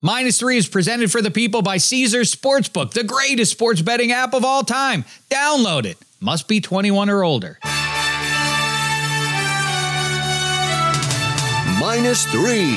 Minus three is presented for the people by Caesars Sportsbook, the greatest sports betting app of all time. Download it. Must be 21 or older. Minus three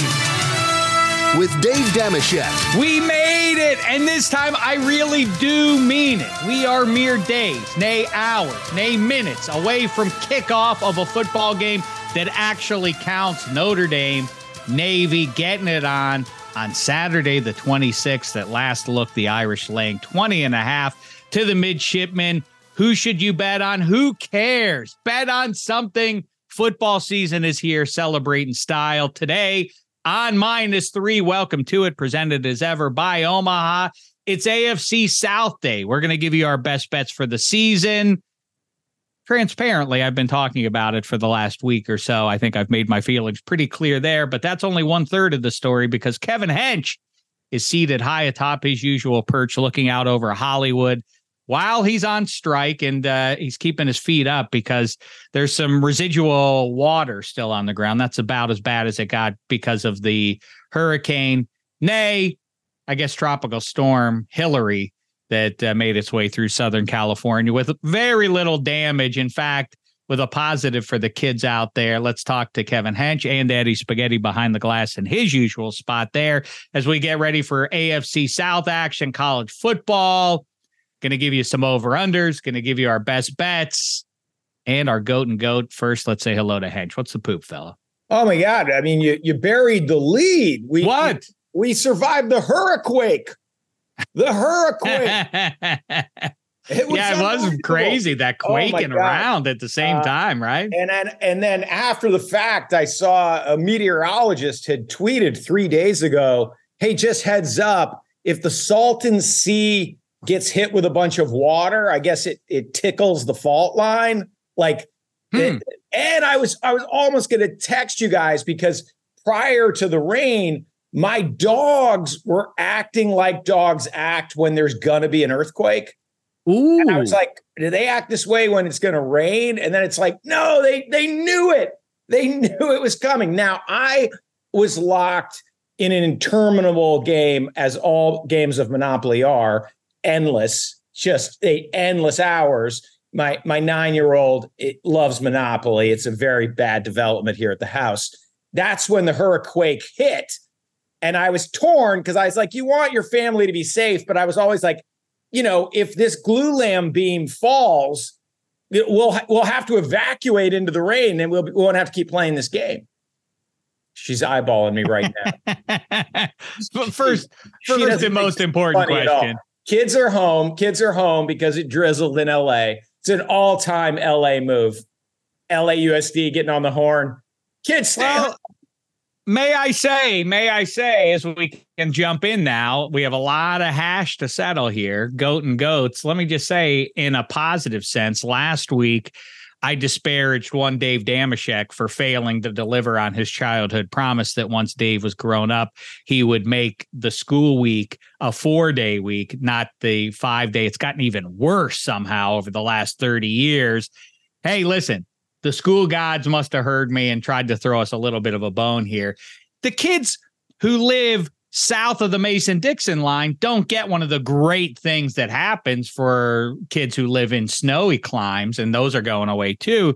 with Dave Dameshek. We made it, and this time I really do mean it. We are mere days, nay hours, nay minutes away from kickoff of a football game that actually counts. Notre Dame, Navy getting it on on Saturday, the 26th. At last look, the Irish laying 20 and a half to the midshipmen. Who should you bet on? Who cares? Bet on something. Football season is here. Celebrate in style today on minus three. Welcome to it. Presented as ever by Omaha. It's AFC South Day. We're going to give you our best bets for the season transparently, I've been talking about it for the last week or so. I think I've made my feelings pretty clear there, but that's only one third of the story because Kevin Hench is seated high atop his usual perch, looking out over Hollywood while he's on strike and uh, he's keeping his feet up because there's some residual water still on the ground. That's about as bad as it got because of the hurricane, nay, I guess tropical storm Hilary that uh, made its way through Southern California with very little damage. In fact, with a positive for the kids out there. Let's talk to Kevin Hench and Eddie Spaghetti behind the glass in his usual spot there as we get ready for AFC South action, college football. Going to give you some over unders, going to give you our best bets and our goat and goat. First, let's say hello to Hench. What's the poop, fella? Oh my God. I mean, you you buried the lead. We what? We, we survived the hurricane. The hurricane. It yeah, it was crazy that oh quaking oh around at the same uh, time, right? And then and then after the fact, I saw a meteorologist had tweeted three days ago, "Hey, just heads up, if the Salton Sea gets hit with a bunch of water, I guess it it tickles the fault line." Like, hmm. it, and I was I was almost going to text you guys because prior to the rain, my dogs were acting like dogs act when there's gonna be an earthquake. Ooh. And I was like, do they act this way when it's gonna rain? And then it's like, no, they they knew it. They knew it was coming. Now I was locked in an interminable game, as all games of Monopoly are, endless, just a endless hours. My my nine year old it loves Monopoly. It's a very bad development here at the house. That's when the hurricane hit and I was torn because I was like, you want your family to be safe, but I was always like, you know, if this glulam beam falls, we'll we'll have to evacuate into the rain, and we'll we won't have to keep playing this game. She's eyeballing me right now. but first, she, first the most important question. Kids are home. Kids are home because it drizzled in LA. It's an all-time LA move. LAUSD getting on the horn. Kids well, May I say, may I say, as we can jump in now, we have a lot of hash to settle here, goat and goats. Let me just say, in a positive sense, last week I disparaged one Dave Dameshek for failing to deliver on his childhood promise that once Dave was grown up, he would make the school week a four day week, not the five day. It's gotten even worse somehow over the last 30 years. Hey, listen, the school gods must have heard me and tried to throw us a little bit of a bone here. The kids who live south of the Mason Dixon line don't get one of the great things that happens for kids who live in snowy climes, and those are going away too,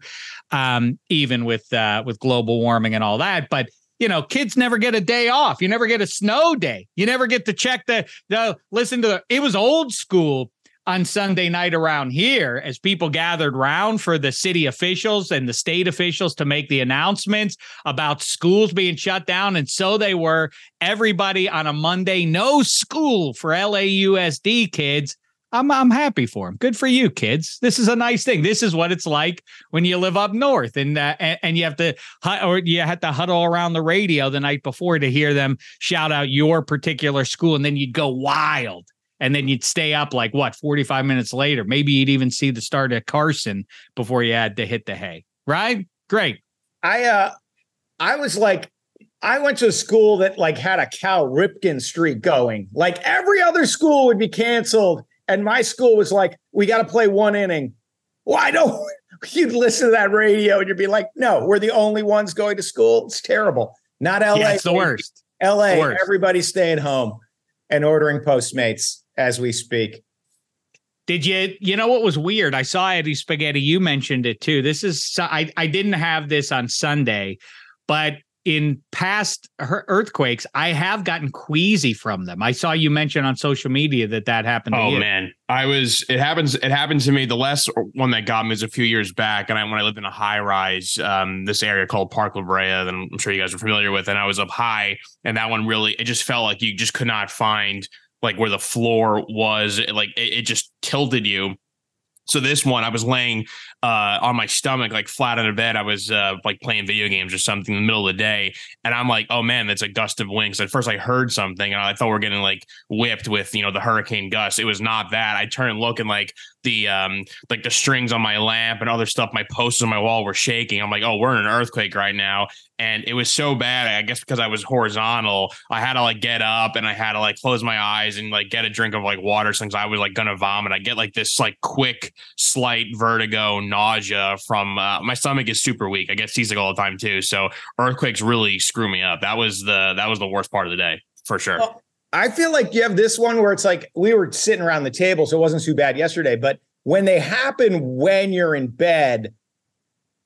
um, even with uh, with global warming and all that. But you know, kids never get a day off. You never get a snow day. You never get to check the the listen to the. It was old school on Sunday night around here as people gathered round for the city officials and the state officials to make the announcements about schools being shut down. And so they were. Everybody on a Monday, no school for LAUSD kids. I'm I'm happy for them. Good for you, kids. This is a nice thing. This is what it's like when you live up north, and uh, and, and you have to or you have to huddle around the radio the night before to hear them shout out your particular school, and then you'd go wild and then you'd stay up like what 45 minutes later? Maybe you'd even see the start of carson before you had to hit the hay. Right? Great. I uh i was like i went to a school that like had a cal ripken streak going. Like every other school would be canceled. And my school was like we got to play one inning. Why don't you'd listen to that radio and you'd be like no we're the only ones going to school. It's terrible. Not la yeah, it's the worst. LA, everybody's staying home and ordering Postmates as we speak. Did you, you know what was weird? I saw Eddie Spaghetti. You mentioned it too. This is, I, I didn't have this on Sunday, but in past earthquakes, I have gotten queasy from them. I saw you mention on social media that that happened. Oh man, I was. It happens. It happened to me. The last one that got me was a few years back, and I when I lived in a high rise, um, this area called Park La Brea, that I'm sure you guys are familiar with, and I was up high, and that one really, it just felt like you just could not find like where the floor was. Like it, it just tilted you. So this one, I was laying uh, on my stomach, like flat on a bed. I was uh, like playing video games or something in the middle of the day, and I'm like, "Oh man, that's a gust of wind." At first, I heard something, and I thought we are getting like whipped with you know the hurricane gust. It was not that. I turned looking like the um like the strings on my lamp and other stuff, my posters on my wall were shaking. I'm like, "Oh, we're in an earthquake right now," and it was so bad. I guess because I was horizontal, I had to like get up and I had to like close my eyes and like get a drink of like water since I was like gonna vomit. I get like this like quick, slight vertigo nausea from uh, my stomach is super weak. I get seasick all the time too. So earthquakes really screw me up. That was the that was the worst part of the day for sure. Well, I feel like you have this one where it's like we were sitting around the table, so it wasn't too bad yesterday. But when they happen when you're in bed,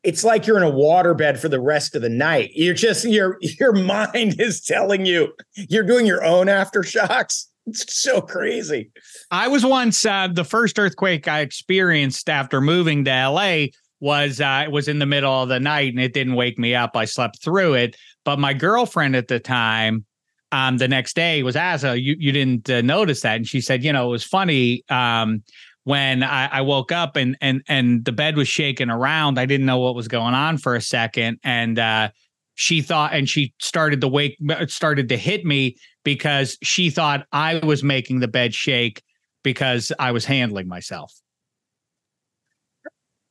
it's like you're in a waterbed for the rest of the night. You're just your your mind is telling you you're doing your own aftershocks. It's so crazy. I was once uh, the first earthquake I experienced after moving to LA was uh, it was in the middle of the night and it didn't wake me up. I slept through it, but my girlfriend at the time, um, the next day was asked, oh, "You you didn't uh, notice that?" And she said, "You know, it was funny." Um, when I, I, woke up and and and the bed was shaking around, I didn't know what was going on for a second, and uh, she thought, and she started to wake, started to hit me because she thought I was making the bed shake because I was handling myself.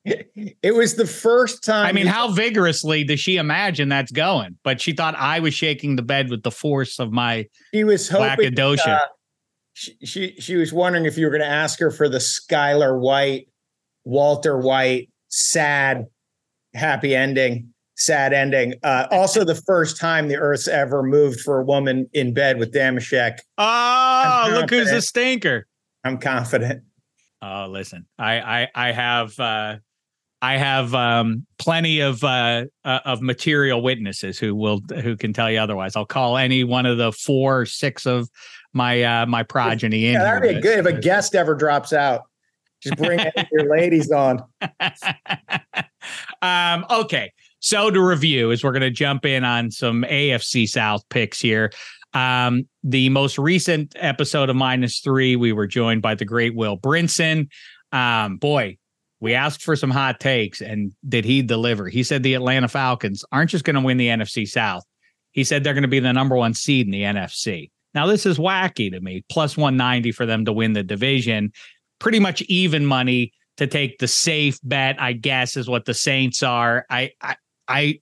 It was the first time. I mean, how vigorously does she imagine that's going? But she thought I was shaking the bed with the force of my she was hoping, uh, she, she she was wondering if you were going to ask her for the Skyler White, Walter White, sad, happy ending sad ending. Uh, also, the first time the Earth's ever moved for a woman in bed with Dameshek. Oh, look who's a stinker! I'm confident. Oh, listen, I I I have uh, I have um, plenty of uh, uh, of material witnesses who will who can tell you otherwise. I'll call any one of the four or six of my uh, my progeny yeah, in. That'd be good if a guest ever drops out. Just bring your ladies on. um, okay. So to review, as we're going to jump in on some AFC South picks here. Um, the most recent episode of minus three, we were joined by the great Will Brinson. Um, boy, we asked for some hot takes, and did he deliver? He said the Atlanta Falcons aren't just going to win the NFC South. He said they're going to be the number one seed in the NFC. Now, this is wacky to me. Plus 190 for them to win the division. Pretty much even money to take the safe bet, I guess, is what the Saints are. I, I I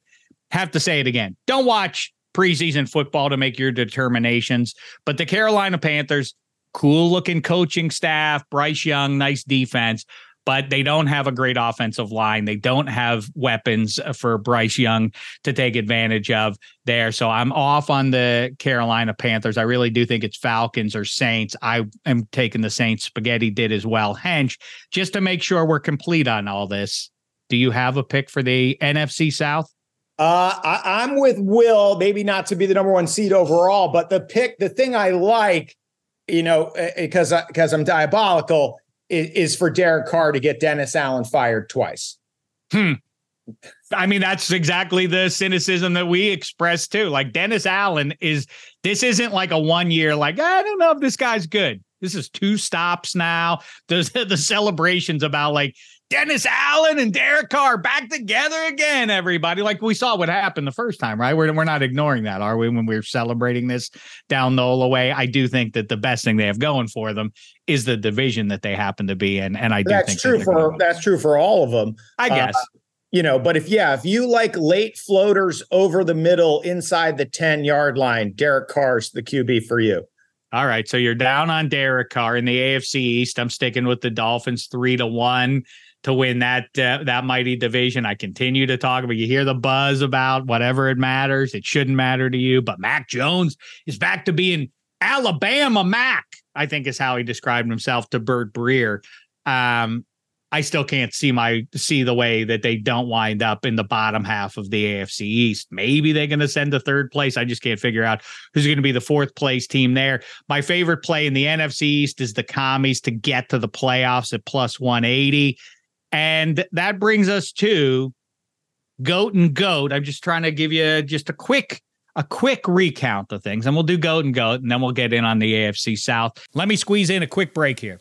have to say it again. Don't watch preseason football to make your determinations. But the Carolina Panthers, cool looking coaching staff, Bryce Young, nice defense, but they don't have a great offensive line. They don't have weapons uh, for Bryce Young to take advantage of there. So I'm off on the Carolina Panthers. I really do think it's Falcons or Saints. I am taking the Saints. Spaghetti did as well. Hench, just to make sure we're complete on all this. Do you have a pick for the NFC South? Uh, I, am with Will, maybe not to be the number one seed overall, but the pick, the thing I like, you know, because eh, because I'm diabolical, is, is, for Derek Carr to get Dennis Allen fired twice. Hmm. I mean, that's exactly the cynicism that we express too. Like Dennis Allen is this isn't like a one year, like, I don't know if this guy's good. This is two stops now. There's the celebrations about like Dennis Allen and Derek Carr back together again, everybody. Like we saw what happened the first time, right? We're, we're not ignoring that, are we? When we're celebrating this down the way, I do think that the best thing they have going for them is the division that they happen to be in. And I do that's think true for that's true for all of them. I uh, guess. Uh, you know, but if yeah, if you like late floaters over the middle inside the 10 yard line, Derek Carr's the QB for you. All right. So you're down on Derek Carr in the AFC East. I'm sticking with the Dolphins three to one to win that uh, that mighty division. I continue to talk about. You hear the buzz about whatever it matters. It shouldn't matter to you, but Mac Jones is back to being Alabama Mac. I think is how he described himself to Bert Breer. Um, I still can't see my see the way that they don't wind up in the bottom half of the AFC East. Maybe they're going to send to third place. I just can't figure out who's going to be the fourth place team there. My favorite play in the NFC East is the commies to get to the playoffs at plus 180. And that brings us to goat and goat. I'm just trying to give you just a quick a quick recount of things and we'll do goat and goat and then we'll get in on the AFC South. Let me squeeze in a quick break here.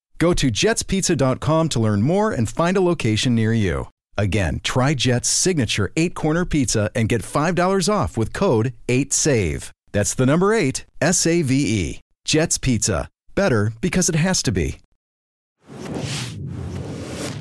Go to jetspizza.com to learn more and find a location near you. Again, try Jet's signature eight corner pizza and get $5 off with code 8SAVE. That's the number eight, S A V E. Jet's Pizza. Better because it has to be.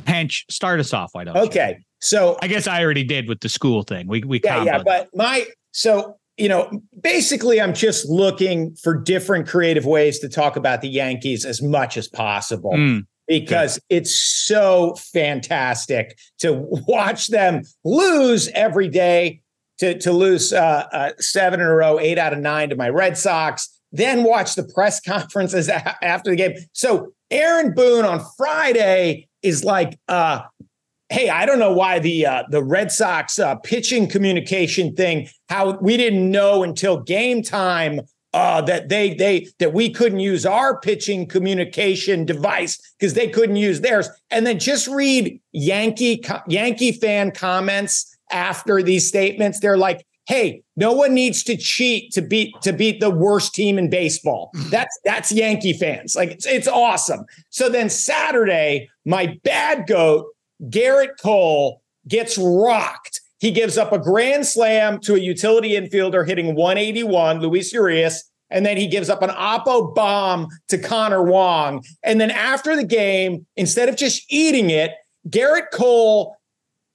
Hench, start us off. Why don't you? Okay. So I guess I already did with the school thing. We we yeah, yeah. But my so you know, basically, I'm just looking for different creative ways to talk about the Yankees as much as possible. Mm, because it's so fantastic to watch them lose every day, to, to lose uh, uh, seven in a row, eight out of nine to my Red Sox, then watch the press conferences a- after the game. So Aaron Boone on Friday is like, uh, hey, I don't know why the uh, the Red Sox uh, pitching communication thing, how we didn't know until game time uh, that they they that we couldn't use our pitching communication device because they couldn't use theirs. And then just read Yankee co- Yankee fan comments after these statements. They're like, "Hey, no one needs to cheat to beat to beat the worst team in baseball." That's that's Yankee fans. Like it's, it's awesome. So then Saturday, my bad goat Gerrit Cole gets rocked. He gives up a grand slam to a utility infielder hitting 181, Luis Urias, and then he gives up an oppo bomb to Connor Wong. And then after the game, instead of just eating it, Gerrit Cole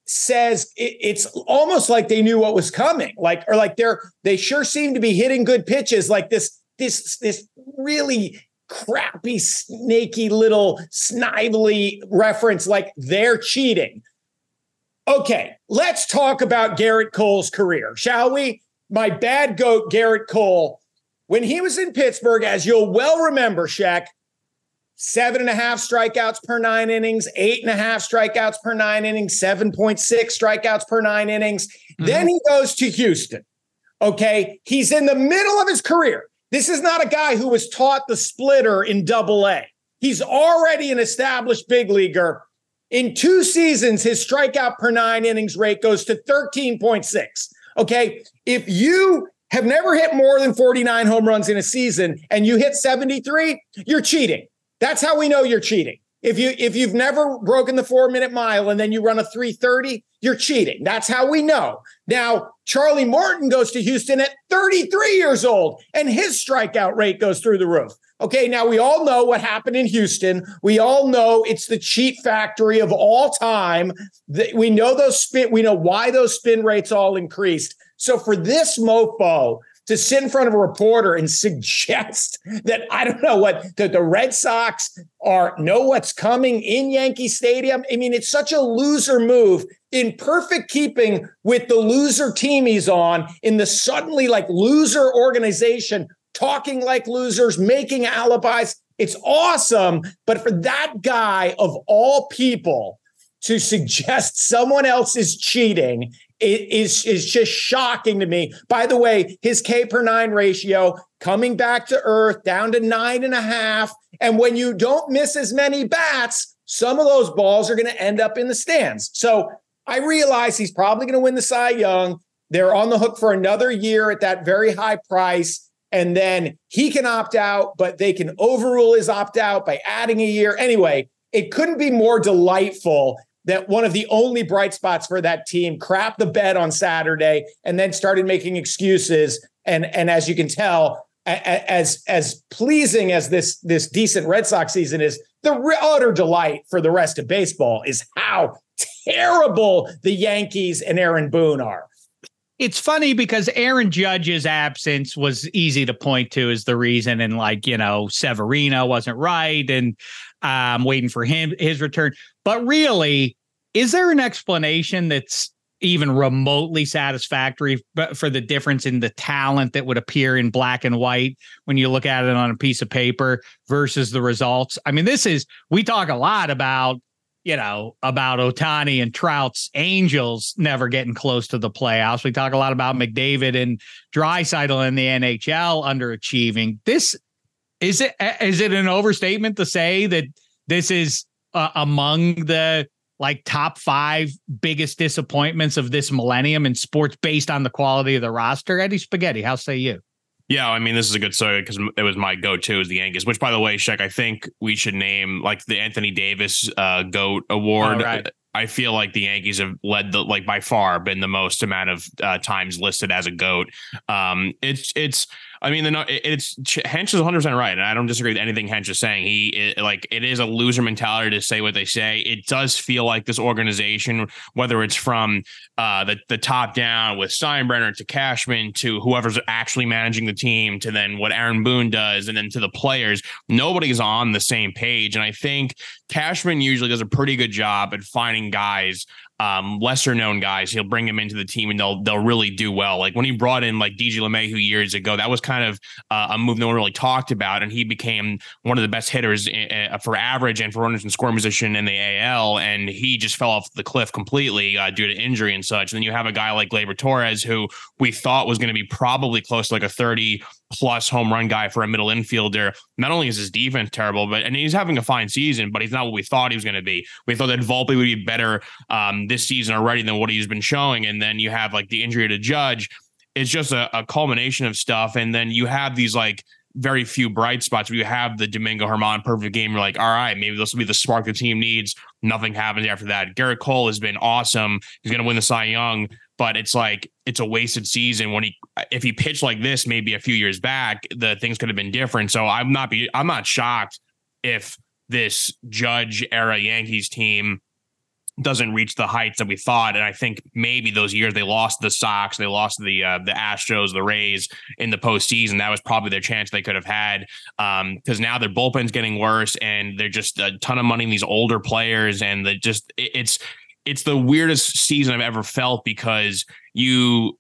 says it, it's almost like they knew what was coming. Like, or like they're they sure seem to be hitting good pitches. Like this, this, this really crappy, snaky little snively reference, like they're cheating. Okay, let's talk about Gerrit Cole's career, shall we? My bad goat, Gerrit Cole when he was in Pittsburgh, as you'll well remember, Shek, seven and a half strikeouts per nine innings, eight and a half strikeouts per nine innings, 7.6 strikeouts per nine innings. Mm-hmm. Then he goes to Houston. Okay. He's in the middle of his career. This is not a guy who was taught the splitter in double A. He's already an established big leaguer. In two seasons, his strikeout per nine innings rate goes to 13.6. Okay. If you have never hit more than 49 home runs in a season and you hit 73, you're cheating. That's how we know you're cheating. If you if you've never broken the 4-minute mile and then you run a 330, you're cheating. That's how we know. Now, Charlie Morton goes to Houston at 33 years old and his strikeout rate goes through the roof. Okay, now we all know what happened in Houston. We all know it's the cheat factory of all time. We know those spin we know why those spin rates all increased. So for this mofo to sit in front of a reporter and suggest that I don't know what that the Red Sox are know what's coming in Yankee Stadium. I mean, it's such a loser move in perfect keeping with the loser team he's on in the suddenly like loser organization, talking like losers, making alibis. It's awesome. But for that guy of all people to suggest someone else is cheating it is is just shocking to me. By the way, his K per nine ratio coming back to earth down to nine and a half. And when you don't miss as many bats, some of those balls are going to end up in the stands. So I realize he's probably going to win the Cy Young. They're on the hook for another year at that very high price. And then he can opt out, but they can overrule his opt out by adding a year. Anyway, it couldn't be more delightful that one of the only bright spots for that team crapped the bed on Saturday and then started making excuses. And and as you can tell, as as pleasing as this this decent Red Sox season is, the utter delight for the rest of baseball is how terrible the Yankees and Aaron Boone are. It's funny because Aaron Judge's absence was easy to point to as the reason, and like you know, Severino wasn't right, and I'm um, waiting for him his return. But really, is there an explanation that's even remotely satisfactory but for the difference in the talent that would appear in black and white when you look at it on a piece of paper versus the results? I mean, this is we talk a lot about you know, about Ohtani and Trout's Angels never getting close to the playoffs. We talk a lot about McDavid and Draisaitl in the NHL underachieving. This is it. Is it an overstatement to say that this is uh, among the like top five biggest disappointments of this millennium in sports based on the quality of the roster? Eddie Spaghetti, how say you? Yeah, I mean, this is a good story because it was my go-to is the Yankees. Which, by the way, Shek, I think we should name like the Anthony Davis uh, Goat Award. Right. I feel like the Yankees have led the like by far been the most amount of uh, times listed as a goat. Um, it's it's I mean, the, it's Hench is 100 percent right, and I don't disagree with anything Hench is saying. He it, like it is a loser mentality to say what they say. It does feel like this organization, whether it's from uh, the the top down with Steinbrenner to Cashman to whoever's actually managing the team to then what Aaron Boone does, and then to the players, nobody's on the same page. And I think Cashman usually does a pretty good job at finding guys um, lesser known guys. He'll bring them into the team and they'll they'll really do well. Like when he brought in like DJ LeMahieu years ago, that was kind of uh, a move no one really talked about, and he became one of the best hitters in, uh, for average and for runners and score position in the AL. And he just fell off the cliff completely uh, due to injury and such. And then you have a guy like Gleyber Torres, who we thought was going to be probably close to like a thirty plus home run guy for a middle infielder. Not only is his defense terrible, but and he's having a fine season, but he's not what we thought he was going to be. We thought that Volpe would be better um, this season already than what he's been showing, and then you have like the injury to Judge. It's just a, a culmination of stuff, and then you have these like very few bright spots. You have the Domingo Germán perfect game. You're like, all right, maybe this will be the spark the team needs. Nothing happens after that. Gerrit Cole has been awesome. He's going to win the Cy Young, but it's like it's a wasted season when he if he pitched like this maybe a few years back, the things could have been different. So I'm not be I'm not shocked if this Judge era Yankees team doesn't reach the heights that we thought. And I think maybe those years they lost the Sox, they lost the uh, the Astros, the Rays in the postseason. That was probably their chance they could have had. Because um, now their bullpen's getting worse, and they're just a ton of money in these older players, and the just it's it's the weirdest season I've ever felt because you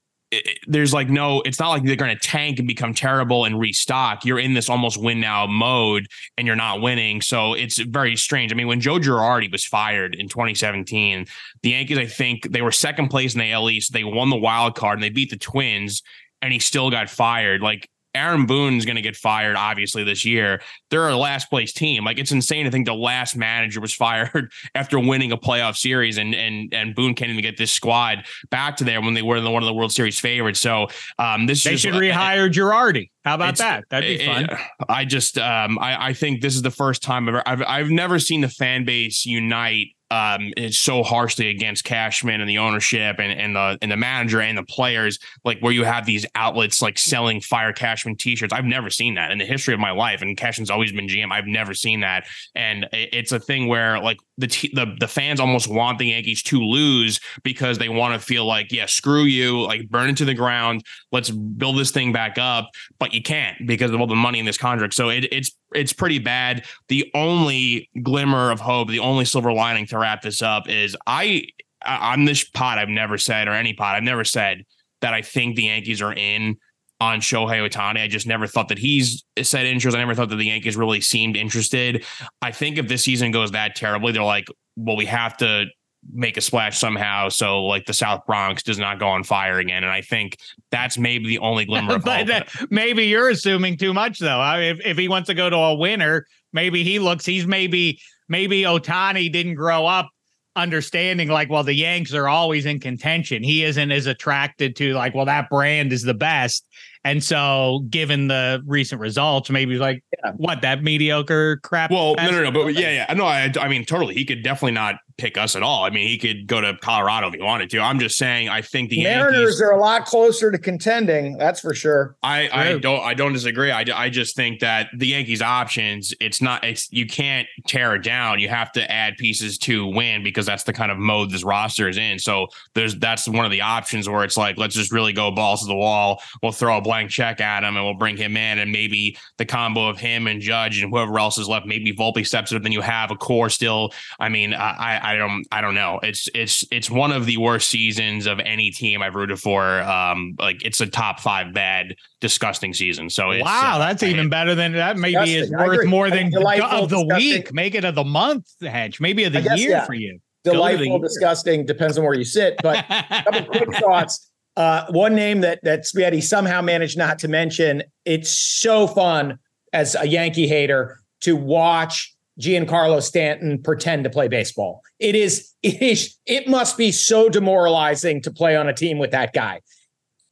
there's like no, it's not like they're going to tank and become terrible and restock. You're in this almost win now mode and you're not winning. So it's very strange. I mean, when Joe Girardi was fired in 2017, the Yankees, I think they were second place in the AL East. They won the wild card and they beat the Twins and he still got fired. Like Aaron Boone's going to get fired, obviously, this year. They're a last place team. Like it's insane to think the last manager was fired after winning a playoff series, and and and Boone can't even get this squad back to there when they were the, one of the World Series favorites. So um, this they should rehire Girardi. How about that? That'd be it, fun. I just um, I, I think this is the first time ever I've I've never seen the fan base unite um, it's so harshly against Cashman and the ownership and, and the and the manager and the players, like where you have these outlets like selling fire Cashman t-shirts. I've never seen that in the history of my life. And Cashman's always been GM. I've never seen that. And it's a thing where like the t- the the fans almost want the Yankees to lose because they want to feel like, yeah, screw you, like burn it to the ground. Let's build this thing back up. But you can't because of all the money in this contract. So it, it's it's pretty bad. The only glimmer of hope, the only silver lining to wrap this up is I on this pot I've never said or any pot I've never said that I think the Yankees are in on Shohei Ohtani. I just never thought that he's said interest. I never thought that the Yankees really seemed interested. I think if this season goes that terribly, they're like, well, we have to make a splash somehow so like the South Bronx does not go on fire again. And I think that's maybe the only glimmer of hope. that, maybe you're assuming too much though. I mean, if, if he wants to go to a winner, maybe he looks he's maybe maybe Ohtani didn't grow up understanding like well the Yanks are always in contention. He isn't as attracted to like well that brand is the best. And so, given the recent results, maybe like yeah. what that mediocre crap. Well, no, no, no, but yeah, yeah, no, I, I mean, totally. He could definitely not pick us at all. I mean, he could go to Colorado if he wanted to. I'm just saying, I think the Mariners Yankees, are a lot closer to contending. That's for sure. I, I don't, I don't disagree. I, I just think that the Yankees' options, it's not, it's you can't tear it down. You have to add pieces to win because that's the kind of mode this roster is in. So there's that's one of the options where it's like, let's just really go balls to the wall. We'll throw a blank check at him and we'll bring him in, and maybe the combo of him and Judge and whoever else is left, maybe Volpe steps it. Then you have a core still. I mean, I, I don't I don't know. It's it's it's one of the worst seasons of any team I've rooted for. Um, like it's a top five bad, disgusting season. So wow, uh, that's I, even better than that. Maybe disgusting. is worth more than of the disgusting. week. Make it of the month, Hedge. Maybe of the guess, year yeah. for you. Delightful, disgusting. Depends on where you sit. But a couple quick thoughts. Uh, one name that that Spaghetti somehow managed not to mention. It's so fun as a Yankee hater to watch Giancarlo Stanton pretend to play baseball. It is, it is, it must be so demoralizing to play on a team with that guy.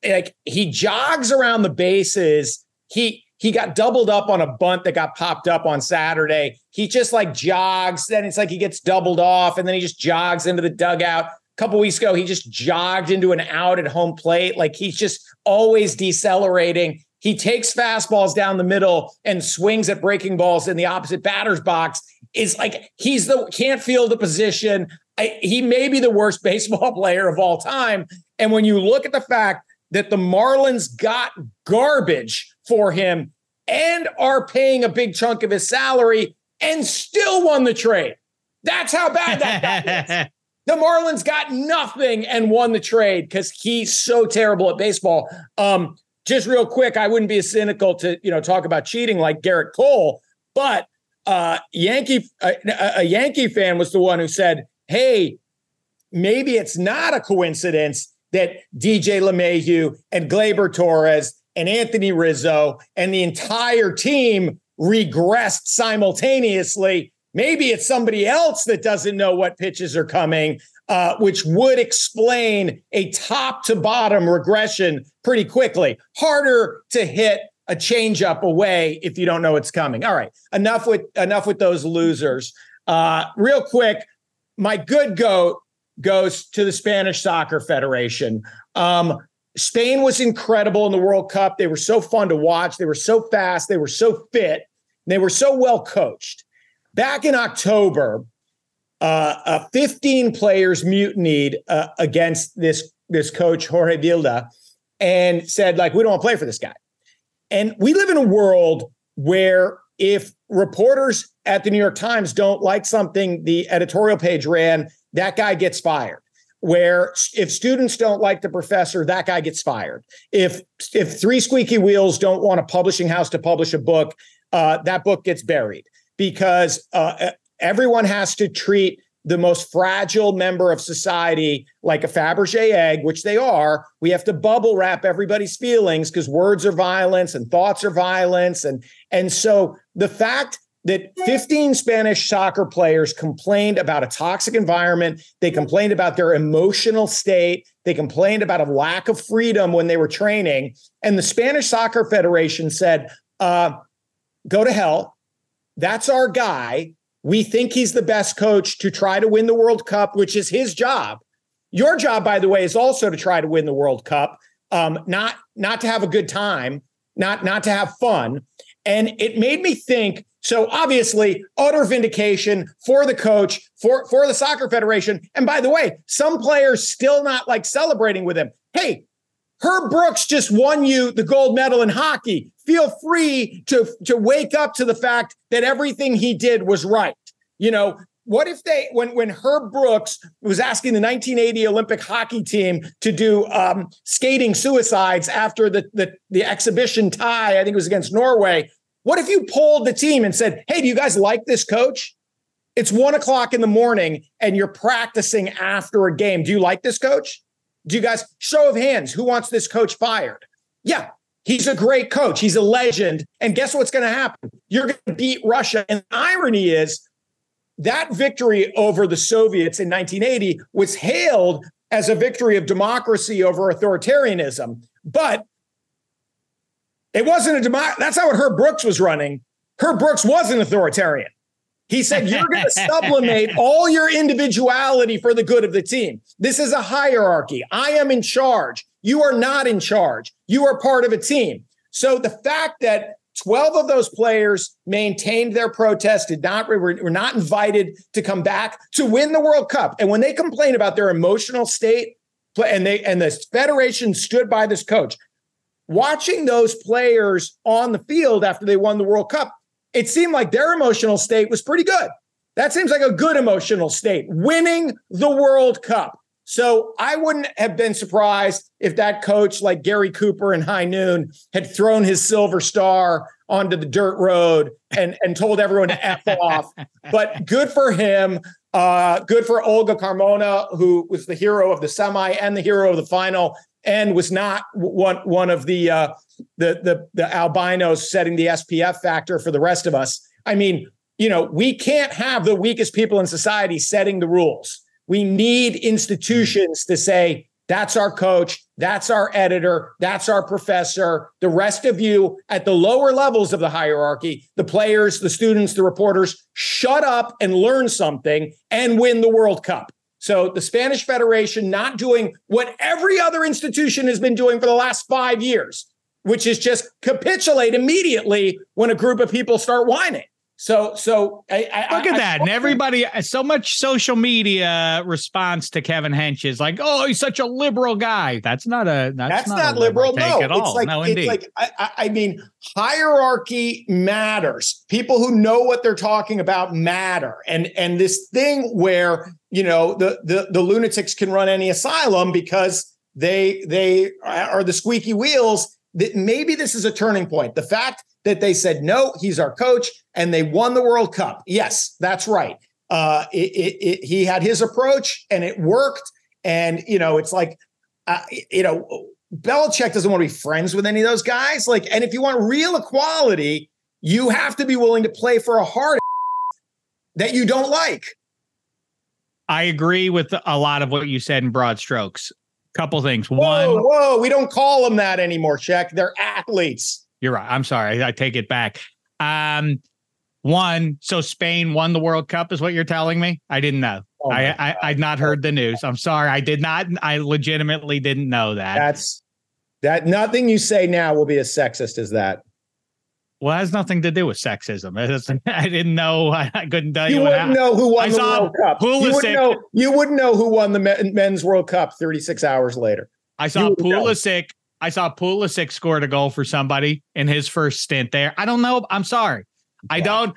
Like he jogs around the bases. He he got doubled up on a bunt that got popped up on Saturday. He just like jogs, then it's like he gets doubled off, and then he just jogs into the dugout. A couple weeks ago, he just jogged into an out at home plate. Like he's just always decelerating. He takes fastballs down the middle and swings at breaking balls in the opposite batter's box. Is like he's the can't feel the position. I, he may be the worst baseball player of all time. And when you look at the fact that the Marlins got garbage for him and are paying a big chunk of his salary and still won the trade, that's how bad that is. The Marlins got nothing and won the trade because he's so terrible at baseball. Um, just real quick, I wouldn't be as cynical to you know talk about cheating like Gerrit Cole, but uh, Yankee a, a Yankee fan was the one who said, "Hey, maybe it's not a coincidence that DJ LeMahieu and Gleyber Torres and Anthony Rizzo and the entire team regressed simultaneously. Maybe it's somebody else that doesn't know what pitches are coming uh, which would explain a top to bottom regression pretty quickly. Harder to hit a change up away if you don't know it's coming. All right, enough with enough with those losers. Uh, real quick, my good goat goes to the Spanish Soccer Federation. Um, Spain was incredible in the World Cup. They were so fun to watch. They were so fast. They were so fit. They were so well coached. Back in October, uh, uh, 15 players mutinied uh, against this this coach Jorge Vilda and said like we don't want to play for this guy. And we live in a world where if reporters at the New York Times don't like something the editorial page ran, that guy gets fired. Where if students don't like the professor, that guy gets fired. If if three squeaky wheels don't want a publishing house to publish a book, uh, that book gets buried because uh, everyone has to treat the most fragile member of society like a Fabergé egg, which they are. We have to bubble wrap everybody's feelings because words are violence and thoughts are violence. And, and so the fact that 15 Spanish soccer players complained about a toxic environment, they complained about their emotional state, they complained about a lack of freedom when they were training. And the Spanish Soccer Federation said, uh, go to hell. That's our guy. We think he's the best coach to try to win the World Cup, which is his job. Your job, by the way, is also to try to win the World Cup, um, not not to have a good time, not not to have fun. And it made me think. So obviously, utter vindication for the coach, for for the soccer federation. And by the way, some players still not like celebrating with him. Hey, Herb Brooks just won you the gold medal in hockey. Feel free to, to wake up to the fact that everything he did was right. You know, what if they when when Herb Brooks was asking the 1980 Olympic hockey team to do um, skating suicides after the, the the exhibition tie? I think it was against Norway. What if you polled the team and said, "Hey, do you guys like this coach? It's one o'clock in the morning and you're practicing after a game. Do you like this coach? Do you guys show of hands? Who wants this coach fired? Yeah, he's a great coach. He's a legend. And guess what's going to happen? You're going to beat Russia. And the irony is that victory over the Soviets in 1980 was hailed as a victory of democracy over authoritarianism. But it wasn't a democracy. That's how what Herb Brooks was running. Herb Brooks was an authoritarian. He said, You're going to sublimate all your individuality for the good of the team. This is a hierarchy. I am in charge. You are not in charge. You are part of a team. So the fact that 12 of those players maintained their protest, did not were, were not invited to come back to win the World Cup. And when they complain about their emotional state, and they and the federation stood by this coach, watching those players on the field after they won the World Cup, it seemed like their emotional state was pretty good. That seems like a good emotional state, winning the World Cup. So I wouldn't have been surprised if that coach, like Gary Cooper in High Noon, had thrown his silver star onto the dirt road and, and told everyone to F off. But good for him. Uh, good for Olga Carmona, who was the hero of the semi and the hero of the final, and was not one, one of the uh, the the the albinos setting the SPF factor for the rest of us. I mean, you know, we can't have the weakest people in society setting the rules. We need institutions to say that's our coach, that's our editor, that's our professor. The rest of you at the lower levels of the hierarchy, the players, the students, the reporters, shut up and learn something and win the World Cup. So the Spanish Federation not doing what every other institution has been doing for the last five years which is just capitulate immediately when a group of people start whining. So, so I, I, look at I, that, and everybody, so much social media response to Kevin Hench is like, "Oh, he's such a liberal guy." That's not a that's, that's not, not liberal, no. At all. It's like, no, it's indeed. like I, I mean, hierarchy matters. People who know what they're talking about matter, and and this thing where you know the the the lunatics can run any asylum because they they are the squeaky wheels that maybe this is a turning point. The fact that they said, no, he's our coach, and they won the World Cup. Yes, that's right. Uh, it, it, it, he had his approach and it worked. And, you know, it's like, uh, you know, Belichick doesn't want to be friends with any of those guys. Like, and if you want real equality, you have to be willing to play for a hard that you don't like. I agree with a lot of what you said in broad strokes couple things. Whoa, One, whoa, we don't call them that anymore, Check. They're athletes. You're right. I'm sorry. I, I take it back. Um, one. So Spain won the World Cup, is what you're telling me? I didn't know. Oh I, I I'd not heard the news. I'm sorry. I did not. I legitimately didn't know that. That's that. Nothing you say now will be as sexist as that. well, it has nothing to do with sexism. I didn't know. I, I couldn't tell you. You wouldn't happened. know who won I the World Cup. You Pulisic- wouldn't know. You wouldn't know who won the men's World Cup 36 hours later. I saw You. Pulisic. I saw Pulisic scored a goal for somebody in his first stint there. I don't know. I'm sorry. I don't.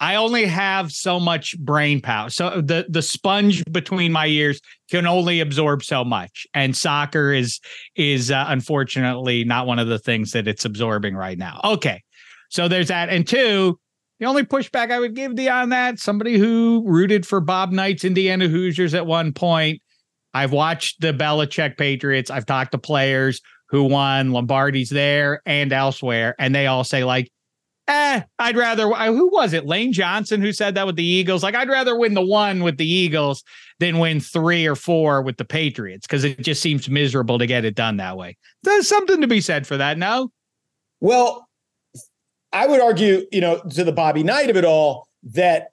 I only have so much brain power. So the the sponge between my ears can only absorb so much, and soccer is is uh, unfortunately not one of the things that it's absorbing right now. Okay, so there's that, and two. The only pushback I would give on that, somebody who rooted for Bob Knight's Indiana Hoosiers at one point. I've watched the Belichick Patriots. I've talked to players who won Lombardi's there and elsewhere, and they all say like, "Eh, I'd rather." Who was it? Lane Johnson who said that with the Eagles. Like, I'd rather win the one with the Eagles than win three or four with the Patriots because it just seems miserable to get it done that way. There's something to be said for that. No, Well, I would argue, you know, to the Bobby Knight of it all, that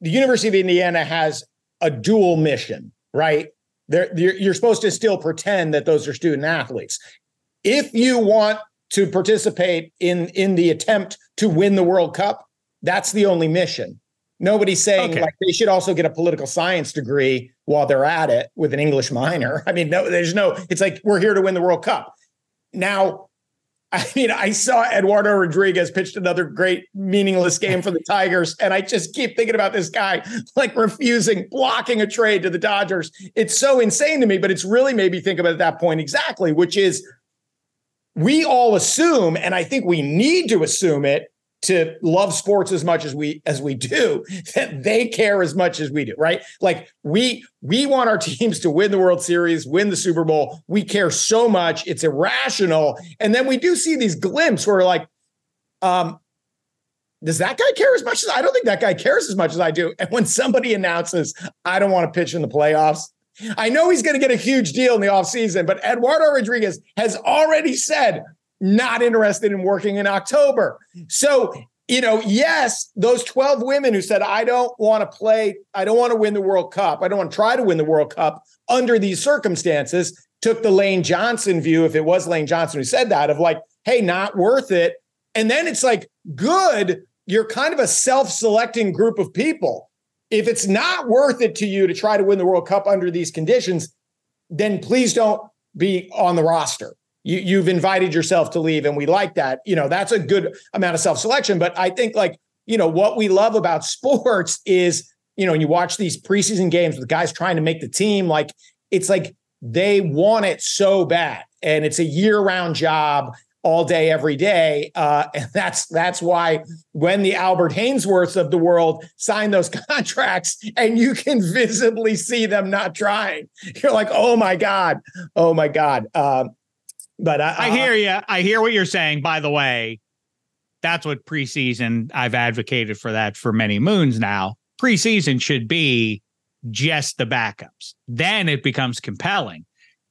the University of Indiana has a dual mission, right? They're, you're, you're supposed to still pretend that those are student athletes. If you want to participate in in the attempt to win the World Cup, that's the only mission. Nobody's saying Okay. like they should also get a political science degree while they're at it with an English minor. I mean, no, there's no. It's like we're here to win the World Cup. Now, I mean, I saw Eduardo Rodriguez pitched another great meaningless game for the Tigers, and I just keep thinking about this guy like refusing, blocking a trade to the Dodgers. It's so insane to me, but it's really made me think about at that point exactly, which is we all assume, and I think we need to assume it to love sports as much as we as we do that they care as much as we do right? Like we we want our teams to win the world series win the super bowl. We care so much. It's irrational. And then we do see these glimpses where like um does that guy care as much as I don't think that guy cares as much as I do. And when somebody announces I don't want to pitch in the playoffs I know he's going to get a huge deal in the offseason, but Eduardo Rodriguez has already said not interested in working in October. So, you know, yes, those 12 women who said, I don't want to play, I don't want to win the World Cup, I don't want to try to win the World Cup under these circumstances, took the Lane Johnson view, if it was Lane Johnson who said that, of like, hey, not worth it. And then it's like, good, you're kind of a self selecting group of people. If it's not worth it to you to try to win the World Cup under these conditions, then please don't be on the roster. You, you've invited yourself to leave, and we like that. You know, that's a good amount of self selection. But I think, like, you know, what we love about sports is, you know, when you watch these preseason games with guys trying to make the team, like, it's like they want it so bad. And it's a year round job all day, every day. Uh, and that's that's why when the Albert Haynesworths of the world sign those contracts and you can visibly see them not trying, you're like, oh my God, oh my God. Um, but I, I hear you. I hear what you're saying. By the way, that's what preseason. I've advocated for that for many moons now. Preseason should be just the backups. Then it becomes compelling.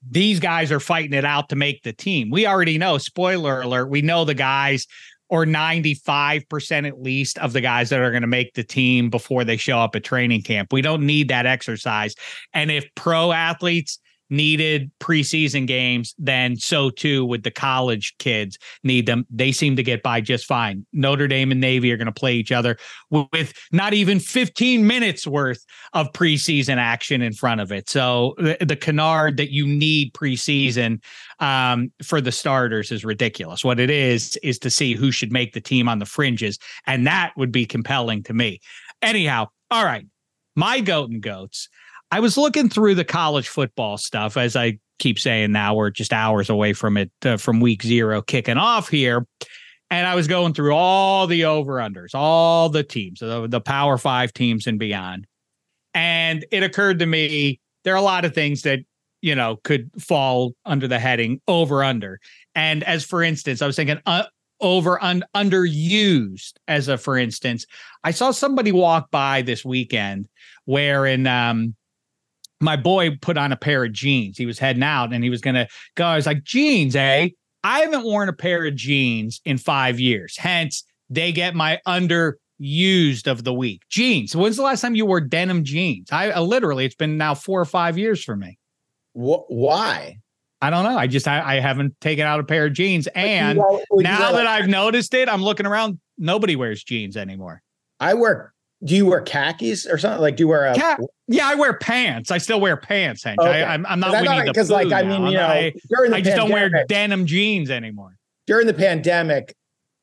These guys are fighting it out to make the team. We already know, spoiler alert, we know the guys or 95% at least of the guys that are going to make the team before they show up at training camp. We don't need that exercise. And if pro athletes needed preseason games, then so too would the college kids need them. They seem to get by just fine. Notre Dame and Navy are going to play each other with not even 15 minutes worth of preseason action in front of it. So the, the canard that you need preseason um, for the starters is ridiculous. What it is is to see who should make the team on the fringes, and that would be compelling to me. Anyhow, all right, my goat and goats. I was looking through the college football stuff, as I keep saying now, we're just hours away from it, uh, from week zero kicking off here. And I was going through all the over unders, all the teams, the, the power five teams and beyond. And it occurred to me there are a lot of things that, you know, could fall under the heading over under. And as for instance, I was thinking uh, over un, underused as a for instance. I saw somebody walk by this weekend wherein um my boy put on a pair of jeans. He was heading out and he was going to go. I was like, jeans, eh? I haven't worn a pair of jeans in five years. Hence, they get my underused of the week. Jeans. When's the last time you wore denim jeans? I uh, literally, it's been now four or five years for me. Wh- why? I don't know. I just I, I haven't taken out a pair of jeans, and you now that I've noticed it, I'm looking around. Nobody wears jeans anymore. I wear. Do you wear khakis or something? Like, do you wear a? Yeah, I wear pants. I still wear pants, Hench. Okay. I, I'm, I'm not Because I Winnie thought- the because, like, I now. mean, you know, I, during the I just don't wear denim jeans anymore. during the pandemic,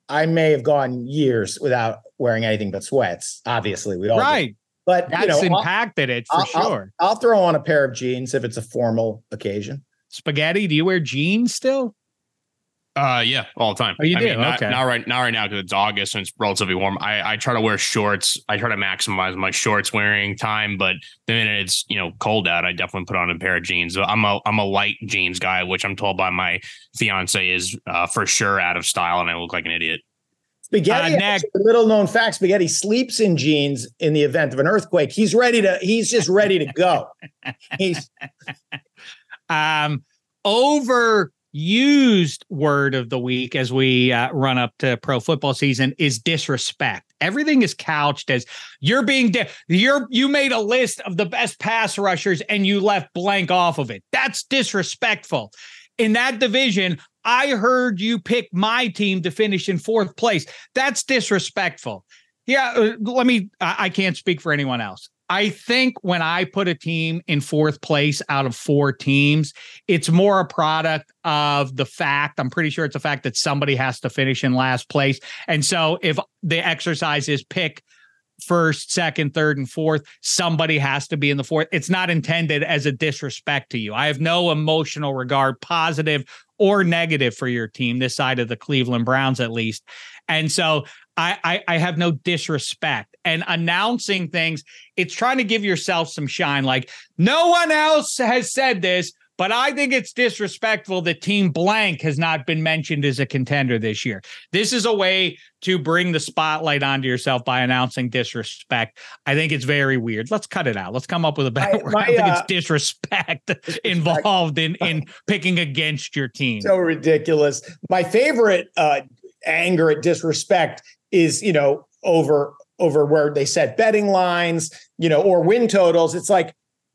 I may have gone years without wearing anything but sweats. Obviously, we all right. Right. But That's you know, I'll, impacted it for I'll- I'll- sure. I'll throw on a pair of jeans if it's a formal occasion. Spaghetti, do you wear jeans still? Uh, yeah, all the time. Oh, you I do? mean, not, Okay. not right, not right now because it's August and it's relatively warm. I, I try to wear shorts. I try to maximize my shorts wearing time, but the minute it's you know cold out, I definitely put on a pair of jeans. I'm a I'm a light jeans guy, which I'm told by my fiance is uh, for sure out of style, and I look like an idiot. Spaghetti, Uh, next- actually, little known fact: Spaghetti sleeps in jeans in the event of an earthquake. He's ready to. He's just ready to go. He's Um, overused word of the week as we uh, run up to pro football season is disrespect. Everything is couched as you're being di- you're you made a list of the best pass rushers and you left blank off of it. That's disrespectful. In that division, I heard you pick my team to finish in fourth place. That's disrespectful. Yeah, uh, let me. I, I can't speak for anyone else. I think when I put a team in fourth place out of four teams, it's more a product of the fact. I'm pretty sure it's a fact that somebody has to finish in last place. And so if the exercise is pick first, second, third, and fourth, somebody has to be in the fourth. It's not intended as a disrespect to you. I have no emotional regard, positive or negative, for your team, this side of the Cleveland Browns, at least. And so I, I, I have no disrespect. And announcing things, it's trying to give yourself some shine. Like no one else has said this, but I think it's disrespectful that Team Blank has not been mentioned as a contender this year. This is a way to bring the spotlight onto yourself by announcing disrespect. I think it's very weird. Let's cut it out. Let's come up with a better My- word. my, I think uh, it's disrespect involved in in picking against your team. so ridiculous. My favorite uh, anger at disrespect is you know over over where they set betting lines, you know, or win totals. It's like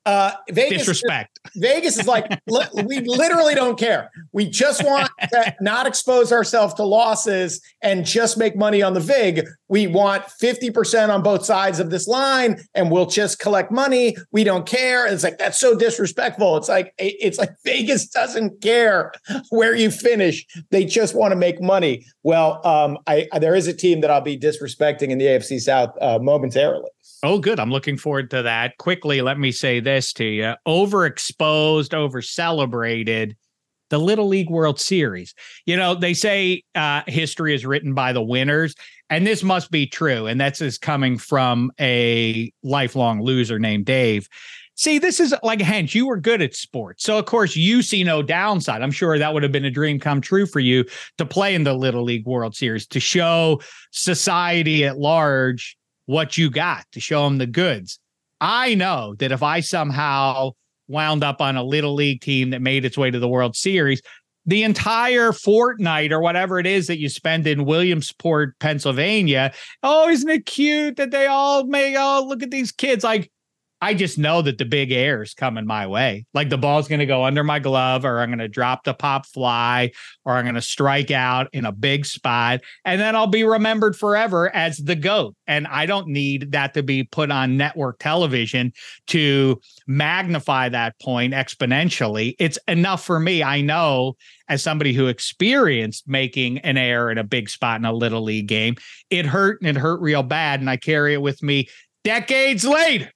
uh, Vegas. disrespect. Vegas is like li- we literally don't care. We just want to not expose ourselves to losses and just make money on the vig. We want 50% on both sides of this line and we'll just collect money. We don't care. It's like that's so disrespectful. It's like it's like Vegas doesn't care where you finish. They just want to make money. Well, um, I there is a team that I'll be disrespecting in the AFC South uh, momentarily. Oh, good. I'm looking forward to that. Quickly, let me say this to you overexposed, over celebrated the Little League World Series. You know, they say uh, history is written by the winners, and this must be true. And that's is coming from a lifelong loser named Dave. See, this is like Hench, you were good at sports. So, of course, you see no downside. I'm sure that would have been a dream come true for you to play in the Little League World Series, to show society at large what you got to show them the goods. I know that if I somehow wound up on a little league team that made its way to the World Series, the entire fortnight or whatever it is that you spend in Williamsport, Pennsylvania, oh, isn't it cute that they all make, oh, look at these kids. Like, I just know that the big air is coming my way. Like the ball's going to go under my glove, or I'm going to drop the pop fly, or I'm going to strike out in a big spot. And then I'll be remembered forever as the GOAT. And I don't need that to be put on network television to magnify that point exponentially. It's enough for me. I know as somebody who experienced making an error in a big spot in a little league game, it hurt and it hurt real bad. And I carry it with me decades later.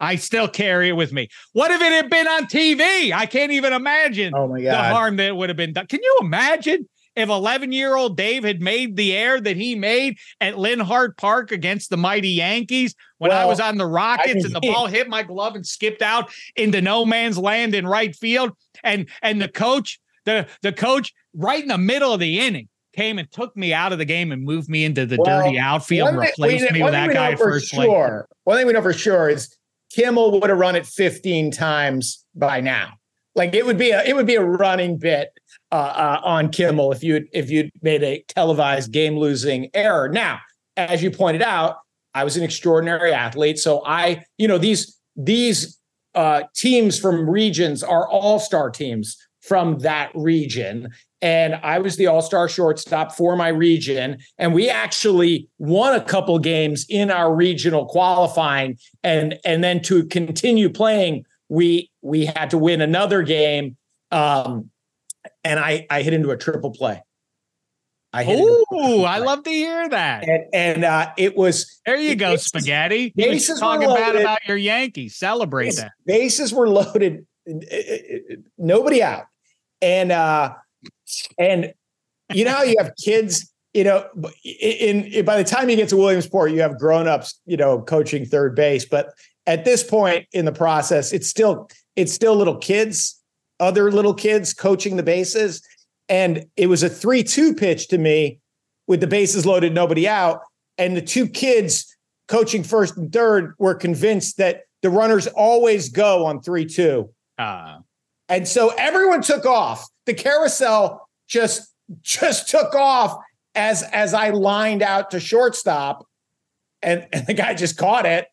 I still carry it with me. What if it had been on TV? I can't even imagine Oh my the harm that would have been done. Can you imagine if 11 year old Dave had made the air that he made at Lynn Hart Park against the mighty Yankees when I was on the Rockets and the ball hit my glove and skipped out into no man's land in right field and and the coach the the coach right in the middle of the inning came and took me out of the game and moved me into the Well, dirty outfield thing- replaced me with that guy know at for first sure. One thing we know for sure is Kimmel would have run it 15 times by now. Like it would be a it would be a running bit uh, uh, on Kimmel if you if you made a televised game losing error. Now, as you pointed out, I was an extraordinary athlete, so I you know these these uh, teams from regions are all star teams from that region. And I was the all star shortstop for my region. And we actually won a couple games in our regional qualifying. And, and then to continue playing, we we had to win another game. Um, and I, I hit into a triple play. I Ooh, I love to hear that. And, and uh, it was there. You go, bases, spaghetti. Bases talking bad about your Yankees. Celebrate bases, that. Bases were loaded. Nobody out and uh and you know you have kids you know in, in, by the time you get to williamsport you have grown-ups you know coaching third base. But at this point in the process it's still it's still little kids other little kids coaching the bases. And it was a 3-2 pitch to me with the bases loaded nobody out. And the two kids coaching first and third were convinced that the runners always go on 3-2 uh and so everyone took off. The carousel just just took off as as I lined out to shortstop, and, and the guy just caught it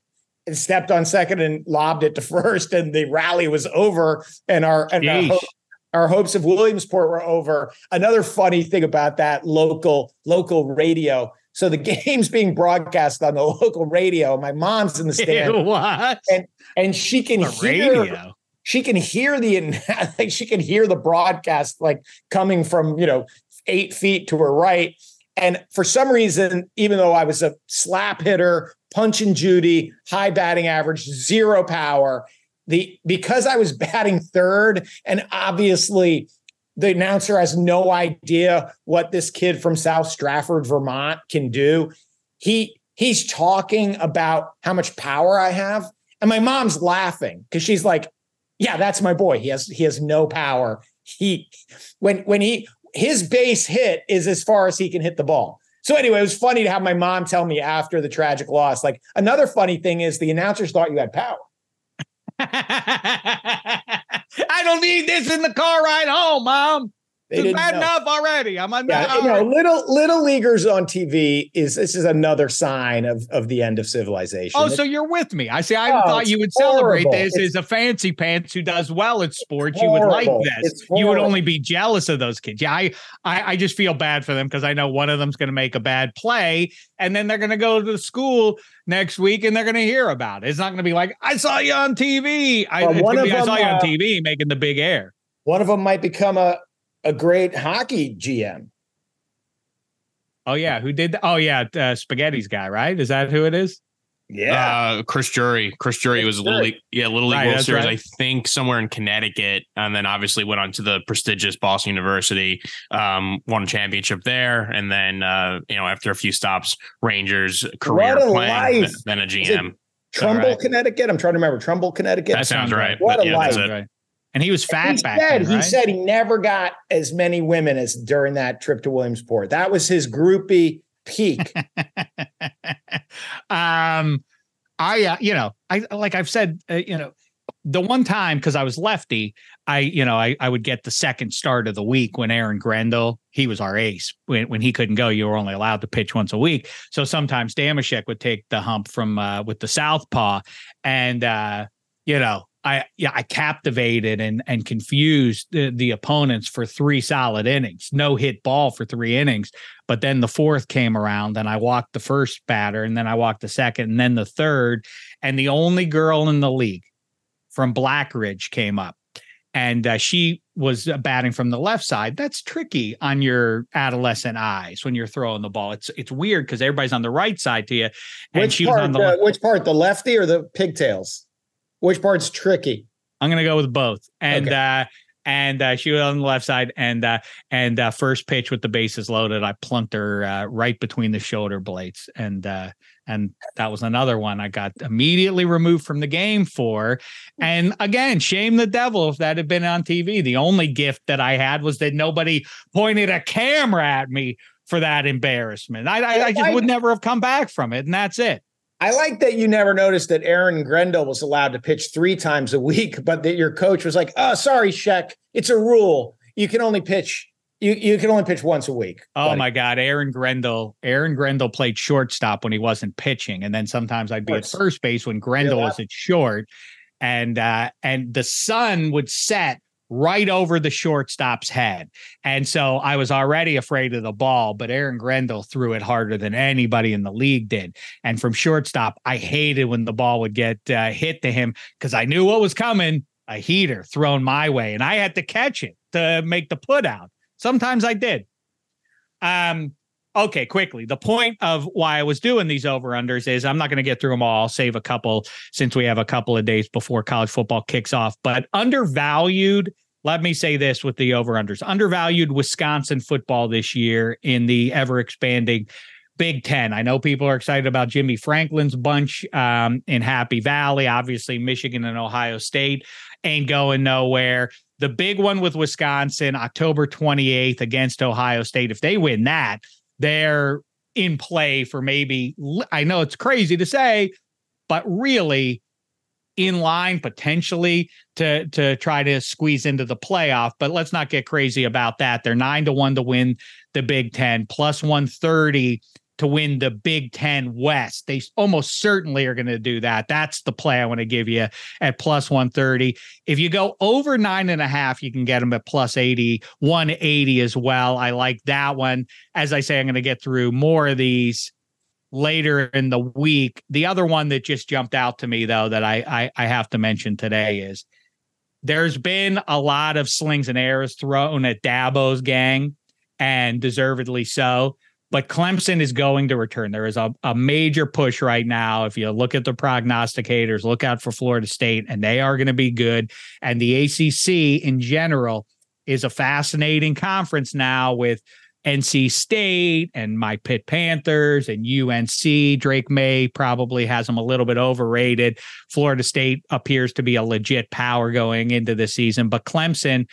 and stepped on second and lobbed it to first, and the rally was over, and our and our, ho- our hopes of Williamsport were over. Another funny thing about that local local radio. So the game's being broadcast on the local radio. My mom's in the stand. Ew, what? And and she can the hear radio she can hear the like she can hear the broadcast like coming from you know eight feet to her right. And for some reason even though i was a slap hitter punch and judy high batting average zero power the because i was batting third and obviously the announcer has no idea what this kid from south stratford vermont can do. He he's talking about how much power i have and my mom's laughing because she's like yeah, that's my boy. He has he has no power. He when when he his base hit is as far as he can hit the ball. So anyway, it was funny to have my mom tell me after the tragic loss. Like another funny thing is the announcers thought you had power. I don't need this in the car ride home, mom. They it's bad know. enough already. I'm on yeah, you know, little little leaguers on TV is this is another sign of of the end of civilization. Oh, it's, so you're with me. I see. I oh, thought you would horrible. celebrate this it's, as a fancy pants who does well at sports. You would like this. You would only be jealous of those kids. Yeah, I I, I just feel bad for them because I know one of them's going to make a bad play, and then they're going to go to the school next week and they're going to hear about it. It's not going to be like I saw you on TV. I, one of them, I saw you on uh, TV making the big air. One of them might become a a great hockey GM. Oh yeah, who did? That? Oh yeah, uh, Spaghetti's guy, right? Is that who it is? Yeah, uh, Chris Drury. Chris Drury Chris was a little league, yeah, little league right, World Series, right. I think, somewhere in Connecticut, and then obviously went on to the prestigious Boston University, um, won a championship there, and then uh, you know after a few stops, Rangers career playing, life. then a GM. Trumbull, right. Connecticut. I'm trying to remember Trumbull, Connecticut. That sounds right. What but, a yeah, life! And he was fat he back said, then, right? He said he never got as many women as during that trip to Williamsport. That was his groupie peak. um, I, uh, you know, I like I've said, uh, you know, the one time because I was lefty, I, you know, I, I would get the second start of the week when Aaron Grendel, he was our ace. When when he couldn't go, you were only allowed to pitch once a week. So sometimes Dameshek would take the hump from uh, with the southpaw, and uh, you know, I yeah I captivated and and confused the, the opponents for three solid innings. No hit ball for three innings, but then the fourth came around and I walked the first batter and then I walked the second and then the third and the only girl in the league from Blackridge came up and uh, she was batting from the left side. That's tricky on your adolescent eyes when you're throwing the ball. It's it's weird because everybody's on the right side to you. And which she part? was on the uh, which part? The lefty or the pigtails? Which part's tricky? I'm gonna go with both. And okay. uh and uh, she was on the left side and uh and uh first pitch with the bases loaded, I plunked her uh, right between the shoulder blades. And uh and that was another one I got immediately removed from the game for. And again, shame the devil if that had been on TV. The only gift that I had was that nobody pointed a camera at me for that embarrassment. I, I, I just would never have come back from it, and that's it. I like that you never noticed that Aaron Grendel was allowed to pitch three times a week, but that your coach was like, "Oh, sorry, Shek, it's a rule. You can only pitch you you can only pitch once a week." Oh buddy. my God, Aaron Grendel. Aaron Grendel played shortstop when he wasn't pitching, and then sometimes I'd be at first base when Grendel Yeah. was at short, and uh, and the sun would set right over the shortstop's head, and so I was already afraid of the ball. But Aaron Grendel threw it harder than anybody in the league did, and from shortstop, I hated when the ball would get uh, hit to him because I knew what was coming. A heater thrown my way, and I had to catch it to make the put out. Sometimes I did. Um, okay, quickly. The point of why I was doing these over unders is I'm not going to get through them all. Save a couple since we have a couple of days before college football kicks off. But undervalued, let me say this with the over unders undervalued Wisconsin football this year in the ever expanding Big Ten. I know people are excited about Jimmy Franklin's bunch um, in Happy Valley. Obviously, Michigan and Ohio State ain't going nowhere. The big one with Wisconsin, October 28th against Ohio State. If they win that, they're in play for maybe, I know it's crazy to say, but really in line potentially to to try to squeeze into the playoff. But let's not get crazy about that. They're nine to one to win the Big Ten, plus 130 to win the Big Ten West. They almost certainly are going to do that. That's the play I want to give you at plus 130. If you go over nine and a half, you can get them at plus 80, 180 as well. I like that one. As I say, I'm going to get through more of these later in the week. The other one that just jumped out to me, though, that I I, I have to mention today is there's been a lot of slings and arrows thrown at Dabo's gang, and deservedly so. But Clemson is going to return. There is a, a major push right now. If you look at the prognosticators, look out for Florida State, and they are going to be good. And the ACC in general is a fascinating conference now with NC State and my Pitt Panthers and UNC. Drake Maye probably has them a little bit overrated. Florida State appears to be a legit power going into the season, but Clemson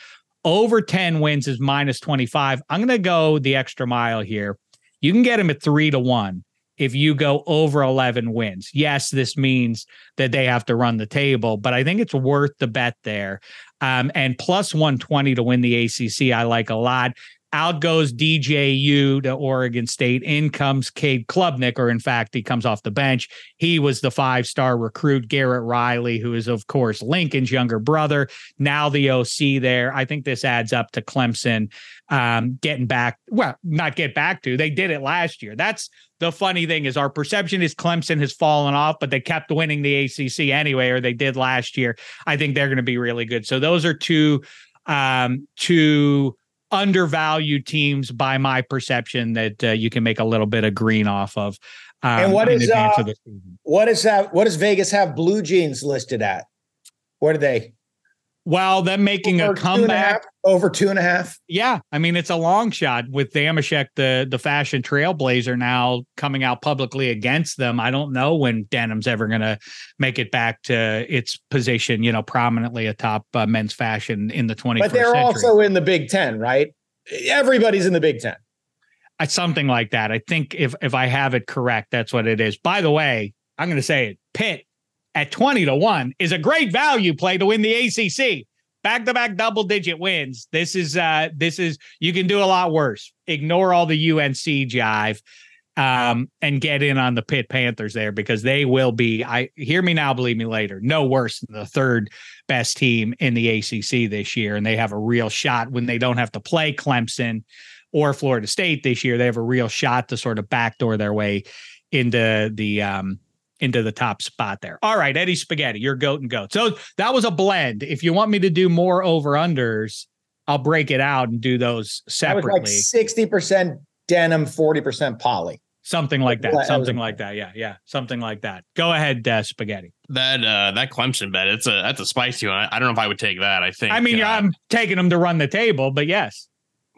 over 10 wins is minus 25. I'm going to go the extra mile here. You can get them at three to one if you go over 11 wins. Yes, this means that they have to run the table, but I think it's worth the bet there. Um, and plus 120 to win the ACC, I like a lot. Out goes DJU to Oregon State. In comes Cade Klubnik, or in fact, he comes off the bench. He was the five star recruit, Garrett Riley, who is, of course, Lincoln's younger brother. Now the OC there. I think this adds up to Clemson um, getting back. Well, not get back to. They did it last year. That's the funny thing is our perception is Clemson has fallen off, but they kept winning the ACC anyway, or they did last year. I think they're going to be really good. So those are two um, two undervalued teams by my perception that uh, you can make a little bit of green off of. Um, And what is, uh, of the season. What is that? What does Vegas have Blue Jeans listed at? What are they? Well, them making a Over two a comeback. half? Over two and a half. Yeah, I mean it's a long shot with Dameshek, the the fashion trailblazer, now coming out publicly against them. I don't know when denim's ever going to make it back to its position, you know, prominently atop uh, men's fashion in the 21st But they're century. also in the Big Ten, right? Everybody's in the Big Ten. Uh, something like that. I think if if I have it correct, that's what it is. By the way, I'm going to say it. Pitt at 20 to 1 is a great value play to win the ACC. Back to back double digit wins. This is uh this is you can do a lot worse. Ignore all the UNC jive um and get in on the Pitt Panthers there because they will be I hear me now believe me later. No worse than the third best team in the ACC this year and they have a real shot when they don't have to play Clemson or Florida State this year. They have a real shot to sort of backdoor their way into the um into the top spot there. All right, Eddie Spaghetti, you're goat and goat. So that was a blend. If you want me to do more over unders, I'll break it out and do those separately. like sixty percent denim, forty percent poly. something like That that. Something like that. Yeah, yeah, something like that. Go ahead, uh, Spaghetti. That uh that Clemson bet, it's a that's a spicy one. I, I don't know if I would take that. I think I mean, uh, I'm taking them to run the table, but yes.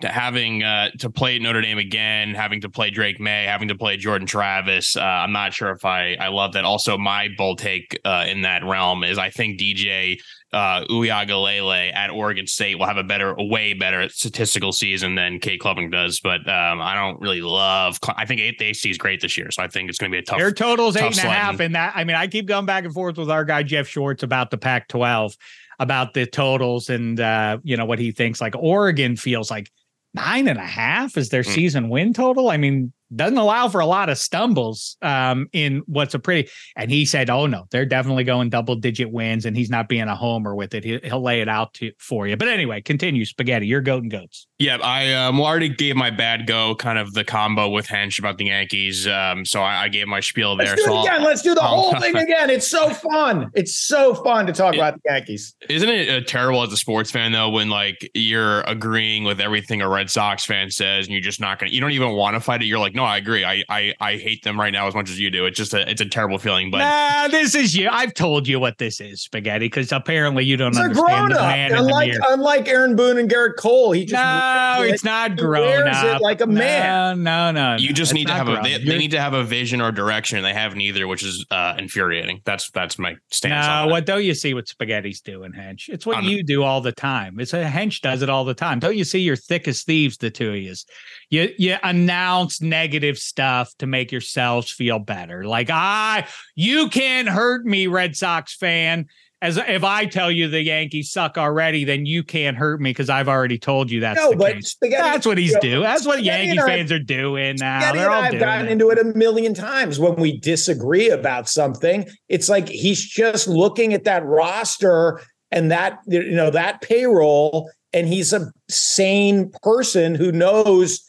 Having uh, to play Notre Dame again, having to play Drake Maye, having to play Jordan Travis. Uh, I'm not sure if I I love that. Also, my bold take uh, in that realm is I think DJ uh, Uiagalelei at Oregon State will have a better, a way better statistical season than Cade Klubnik does. But um, I don't really love. I think eight, the AC is great this year, so I think it's going to be a tough. Their totals tough eight and a half, and that I mean I keep going back and forth with our guy Jeff Schwartz about the Pac-12, about the totals and uh, you know what he thinks. Like Oregon feels like nine and a half is their Mm. season win total. I mean, doesn't allow for a lot of stumbles um, in what's a pretty. And he said, "Oh no, they're definitely going double digit wins, and he's not being a homer with it. He, he'll lay it out to for you." But anyway, continue, spaghetti. You're goat and goats. Yeah, I um, already gave my bad go, kind of the combo with Hench about the Yankees. Um, so I, I gave my spiel there. Let's do so it I'll- again. Let's do the I'll- whole thing again. It's so fun. It's so fun to talk Yeah. about the Yankees. Isn't it uh, terrible as a sports fan though when like you're agreeing with everything a Red Sox fan says and you're just not gonna you don't even want to fight it. You're like, no, I agree. I I I hate them right now as much as you do. It's just a it's a terrible feeling. But nah, this is you. I've told you what this is, spaghetti, because apparently you don't It's a understand grown the up. man in the Unlike mirror. unlike Aaron Boone and Gerrit Cole, he just No, wears it's it- not he grown wears up. it like a man. No, no, no. you no. just It's need to not have a they, You're- they need to have a vision or direction. and They have neither, which is uh, infuriating. That's that's my stance. No, on that. what don't you see what Spaghetti's doing, Hench? It's what I'm- you do all the time. It's a Hench does it all the time. Don't you see you're thick as thieves, the two of you? You you announce negative stuff to make yourselves feel better. Like I you can't hurt me, Red Sox fan. As if I tell you the Yankees suck already, then you can't hurt me because I've already told you that's No, the but. That's what he's doing. That's what Yankee I- fans are doing now. Spaghetti They're all I've doing gotten it. into it a million times when we disagree about something. It's like he's just looking at that roster and that you know that payroll, and he's a sane person who knows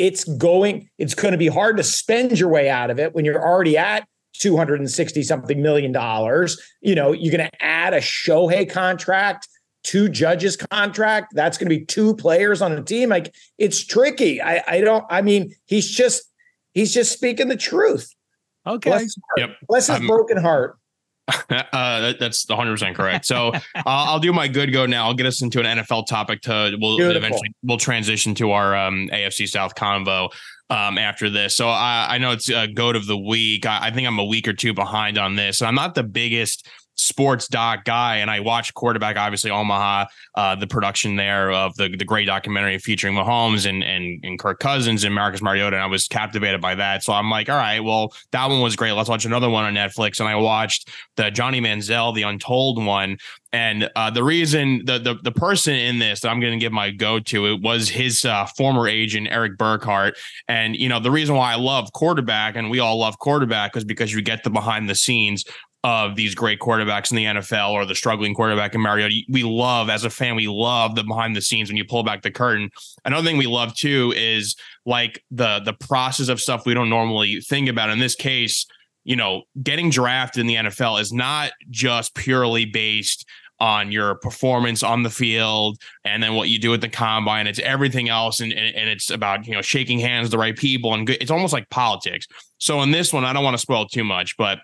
it's going. It's going to be hard to spend your way out of it when you're already at. 260 something million dollars. You know, you're going to add a Shohei contract, two judges contract. That's going to be two players on a team. Like it's tricky. I, I don't, I mean, he's just, he's just speaking the truth. Okay. Bless his heart. Yep. Bless his I'm- broken heart. uh, that's 100 percent correct. So uh, I'll do my good go now. I'll get us into an NFL topic. To we'll Beautiful. eventually we'll transition to our um, AFC South convo um, after this. So I, I know it's a goat of the week. I, I think I'm a week or two behind on this, and I'm not the biggest sports doc guy and I watched quarterback obviously Omaha uh the production there of the the great documentary featuring Mahomes and and and Kirk Cousins and Marcus Mariota and I was captivated by that. So I'm like all right well that one was great. Let's watch another one on Netflix. And I watched the Johnny Manziel the Untold one. And uh, the reason the, the the person in this that I'm going to give my go to it was his uh, former agent Erik Burkhardt, and you know the reason why I love quarterback and we all love quarterback is because you get the behind the scenes of these great quarterbacks in the NFL or the struggling quarterback in Mariota. We love as a fan, we love the behind the scenes when you pull back the curtain. Another thing we love too is like the the process of stuff we don't normally think about. In this case, you know, getting drafted in the NFL is not just purely based on your performance on the field and then what you do at the combine. It's everything else. And, and, and it's about, you know, shaking hands with the right people and good. It's almost like politics. So in this one, I don't want to spoil too much, but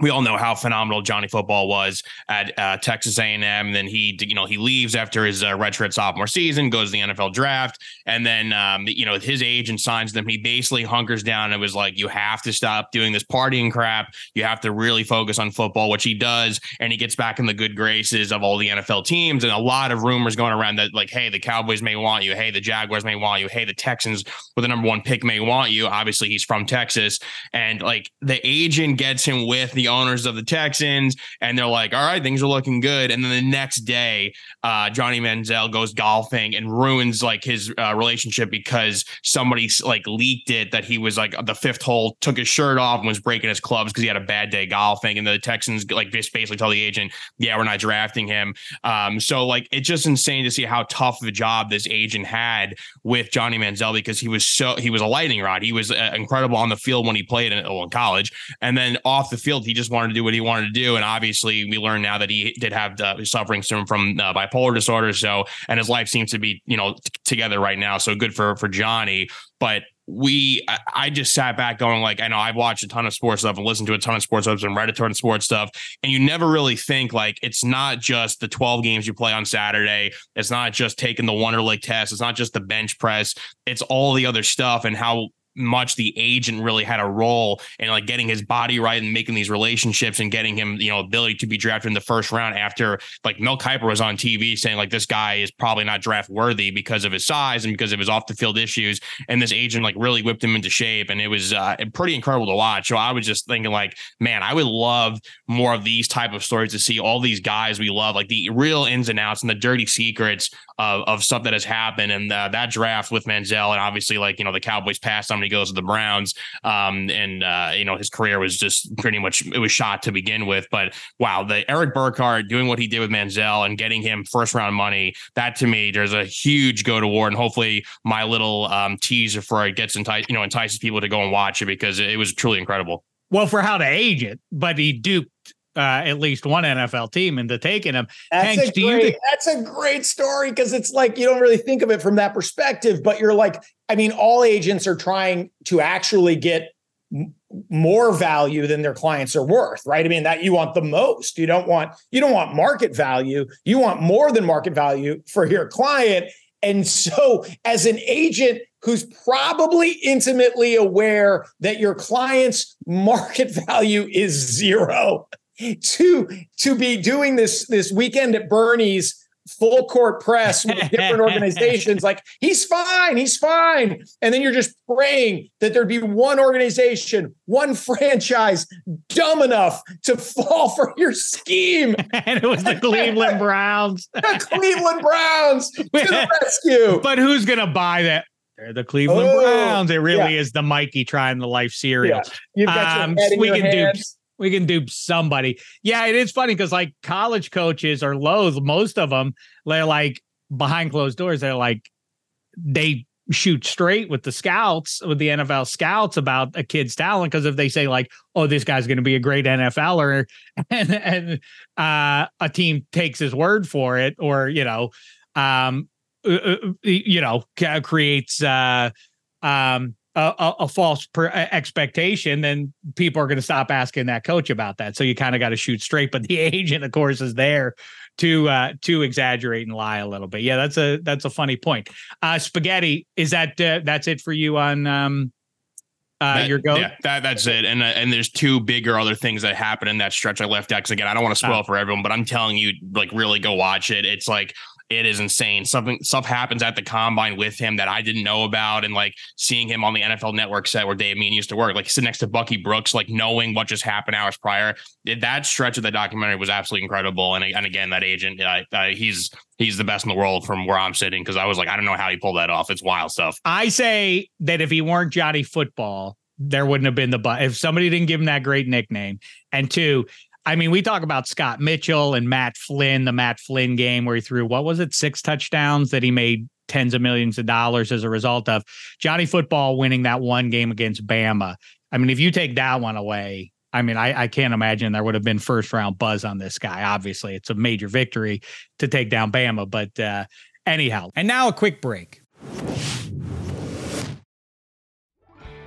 we all know how phenomenal Johnny Football was at uh, Texas A&M. And then he, you know, he leaves after his uh, redshirt sophomore season, goes to the NFL draft, and then, um, you know, his agent signs them. He basically hunkers down and was like, "You have to stop doing this partying crap. You have to really focus on football," which he does, and he gets back in the good graces of all the NFL teams. And a lot of rumors going around that, like, "Hey, the Cowboys may want you. Hey, the Jaguars may want you. Hey, the Texans with the number one pick may want you." Obviously, he's from Texas, and like the agent gets him with the owners of the Texans, and they're like, "All right, things are looking good." And then the next day, uh, Johnny Manziel goes golfing and ruins like his uh, relationship because somebody like leaked it that he was like the fifth hole, took his shirt off, and was breaking his clubs because he had a bad day golfing, and the Texans like just basically tell the agent, "Yeah, we're not drafting him." Um, so like it's just insane to see how tough of a job this agent had with Johnny Manziel because he was so he was a lightning rod. He was uh, incredible on the field when he played in, in college, and then off the field he just just wanted to do what he wanted to do. And obviously, we learned now that he did have the suffering from from uh, bipolar disorder. So, and his life seems to be you know t- together right now. So good for for Johnny. But we I just sat back going like I know I've watched a ton of sports stuff and listened to a ton of sports stuff and read a ton of sports stuff and you never really think like it's not just the 12 games you play on Saturday it's not just taking the Wonderlic test it's not just the bench press it's all the other stuff and how much the agent really had a role in like getting his body right and making these relationships and getting him, you know, ability to be drafted in the first round after like Mel Kiper was on TV saying like this guy is probably not draft worthy because of his size and because of his off the field issues. And this agent like really whipped him into shape. And it was uh, pretty incredible to watch. So I was just thinking like, man, I would love more of these type of stories to see all these guys we love, like the real ins and outs and the dirty secrets of, of stuff that has happened. And uh, that draft with Manziel and obviously like, you know, the Cowboys passed on he goes to the Browns. Um, and, uh, you know, his career was just pretty much, it was shot to begin with. But wow, the Erik Burkhardt doing what he did with Manziel and getting him first round money, that to me, there's a huge go to war. And hopefully my little um, teaser for it gets entice, you know, entices people to go and watch it because it was truly incredible. Well, for how to age it, but he duped uh, at least one NFL team into taking him. That's Hanks, a great, think- that's a great story because it's like you don't really think of it from that perspective, but you're like, I mean, all agents are trying to actually get m- more value than their clients are worth, right? I mean, that you want the most. You don't want you don't want market value. You want more than market value for your client. And so, as an agent who's probably intimately aware that your client's market value is zero, to to be doing this this weekend at Bernie's full court press with different organizations like he's fine he's fine and then you're just praying that there'd be one organization one franchise dumb enough to fall for your scheme and it was the cleveland browns the cleveland browns to the rescue but who's gonna buy that they're the Cleveland oh, Browns. It really yeah. is the Mikey trying the life cereal. Yeah. You've got um, your we can hands. do we can dupe somebody. Yeah, it is funny because like college coaches are loath. Most of them, they're like behind closed doors. They're like they shoot straight with the scouts, with the NFL scouts about a kid's talent. Because if they say like, "Oh, this guy's going to be a great NFLer," and and uh, a team takes his word for it, or you know, um, uh, uh you know, creates uh, um a, a false per, expectation, then people are going to stop asking that coach about that. So you kind of got to shoot straight. But the agent, of course, is there to uh, to exaggerate and lie a little bit. Yeah, that's a that's a funny point. Uh, spaghetti is that uh, that's it for you on um, uh, that, your go. Yeah, that that's it. And uh, and there's two bigger other things that happen in that stretch I left out. Because again, I don't want to spoil oh. for everyone, but I'm telling you, like, really go watch it. It's like it is insane. Something stuff happens at the combine with him that I didn't know about, and like seeing him on the NFL Network set where Dave Mean used to work, like sitting next to Bucky Brooks, like knowing what just happened hours prior. That stretch of the documentary was absolutely incredible. And and again, that agent, uh, uh, he's he's the best in the world from where I'm sitting because I was like, I don't know how he pulled that off. It's wild stuff. I say that if he weren't Johnny Football, there wouldn't have been the but if somebody didn't give him that great nickname. And two, I mean, we talk about Scott Mitchell and Matt Flynn, the Matt Flynn game where he threw, what was it, six touchdowns that he made tens of millions of dollars as a result of Johnny Football winning that one game against Bama. I mean, if you take that one away, I mean, I, I can't imagine there would have been first round buzz on this guy. Obviously, it's a major victory to take down Bama. But uh, anyhow, and now a quick break.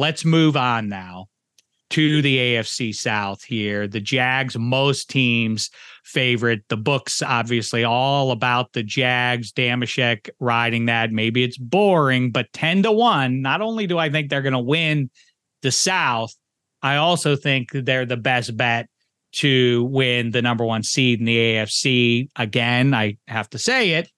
Let's move on now to the AFC South here. The Jags, most teams favorite. The books, obviously, all about the Jags. Dameshek riding that. Maybe it's boring, but 10 to 1. Not only do I think they're going to win the South, I also think they're the best bet to win the number one seed in the AFC. Again, I have to say it.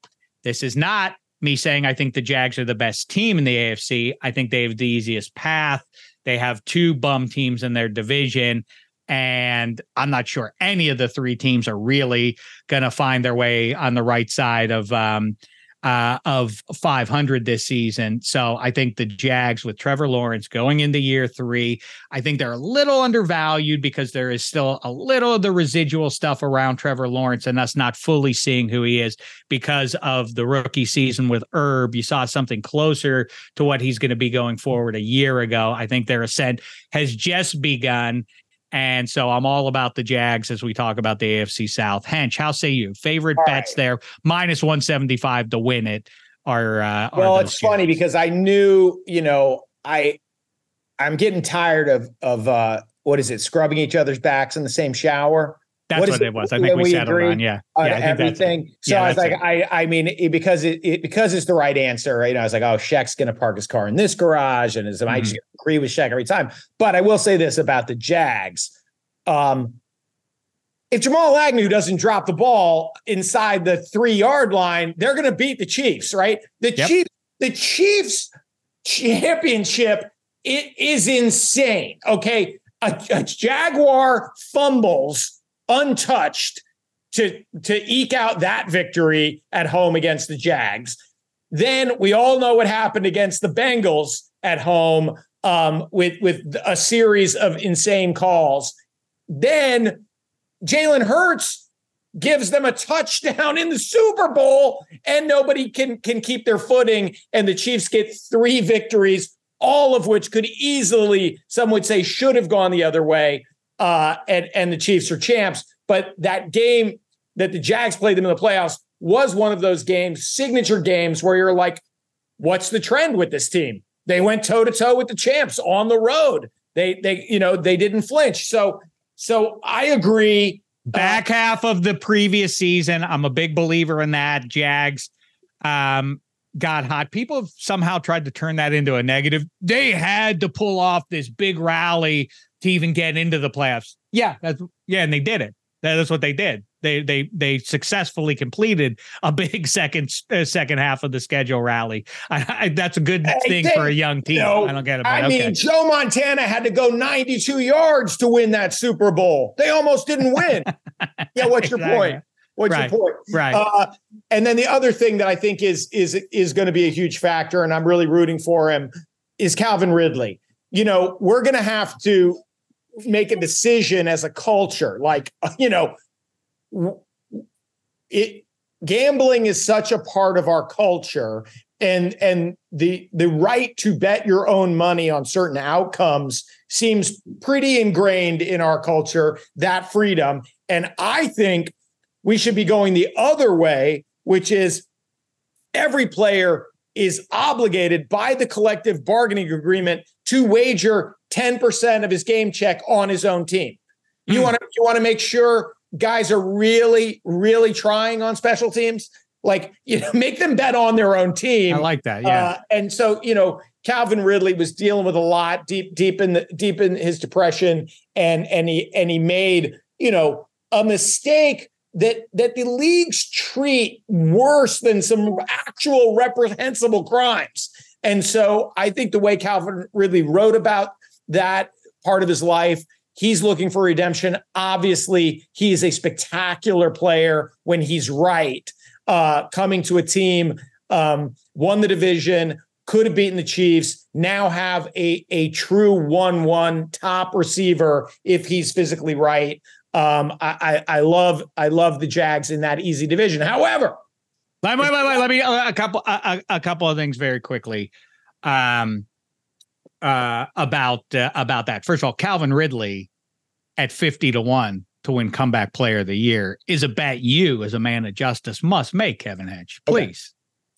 This is not me saying I think the Jags are the best team in the AFC. I think they have the easiest path. They have two bum teams in their division. And I'm not sure any of the three teams are really going to find their way on the right side of um, uh, of 500 this season. So I think the Jags with Trevor Lawrence going into year three, I think they're a little undervalued because there is still a little of the residual stuff around Trevor Lawrence and us not fully seeing who he is because of the rookie season with Herb. You saw something closer to what he's going to be going forward a year ago. I think their ascent has just begun. And so I'm all about the Jags as we talk about the AFC South. Hench, how say you? Favorite all bets right. there, minus 175 to win it are. Uh, well, it's funny because I knew, you know, I, I'm getting tired of, of, uh, what is it, scrubbing each other's backs in the same shower. That's what, what it, was. I think we, we settled on. Yeah, on yeah, everything. So yeah, I was like, it. I, I mean, it, because it, it, because it's the right answer. You know, I was like, oh, Shek's going to park his car in this garage, and is mm-hmm. I just agree with Shek every time. But I will say this about the Jags. Um, if Jamal Agnew doesn't drop the ball inside the three yard line, they're going to beat the Chiefs, right? The yep. Chiefs, the Chiefs championship it is insane. Okay, a, a Jaguar fumbles untouched to to eke out that victory at home against the Jags. Then we all know what happened against the Bengals at home um, with with a series of insane calls. Then Jalen Hurts gives them a touchdown in the Super Bowl, and nobody can can keep their footing. And the Chiefs get three victories, all of which could easily, some would say, should have gone the other way uh, and and the Chiefs are champs. But that game that the Jags played them in the playoffs was one of those games, signature games, where you're like, what's the trend with this team? They went toe to toe with the champs on the road. They they you know they didn't flinch. So so I agree. Back uh, half of the previous season, I'm a big believer in that. Jags um, got hot. People have somehow tried to turn that into a negative. They had to pull off this big rally to even get into the playoffs. Yeah, that's yeah, and they did it. That is what they did. They they they successfully completed a big second uh, second half of the schedule rally. I, I, that's a good thing for a young team. I don't get it. I okay. mean, Joe Montana had to go 92 yards to win that Super Bowl. They almost didn't win. yeah, what's your exactly. point? What's right. your point? Right. Uh, and then the other thing that I think is is is going to be a huge factor, and I'm really rooting for him, is Calvin Ridley. You know, we're going to have to make a decision as a culture. Like, you know, it gambling is such a part of our culture and and the the right to bet your own money on certain outcomes seems pretty ingrained in our culture that freedom and i think we should be going the other way which is every player is obligated by the collective bargaining agreement to wager 10% of his game check on his own team. You mm. want to you want to make sure guys are really really trying on special teams. Like, you know, make them bet on their own team. I like that. Yeah. Uh, and so, you know, Calvin Ridley was dealing with a lot deep deep in the deep in his depression and and he and he made, you know, a mistake that that the leagues treat worse than some actual reprehensible crimes. And so I think the way Calvin Ridley wrote about that part of his life, he's looking for redemption. Obviously, he is a spectacular player when he's right. Uh, coming to a team, um, won the division, could have beaten the Chiefs, now have a, a true 1 1 top receiver if he's physically right. Um, I, I, I love I love the Jags in that easy division. However, wait, wait, wait, wait. Let me a couple a, a couple of things very quickly. Um, uh, about uh, about that. First of all, Calvin Ridley at fifty to one to win comeback player of the year is a bet you, as a man of justice, must make. Kevin Hench, please.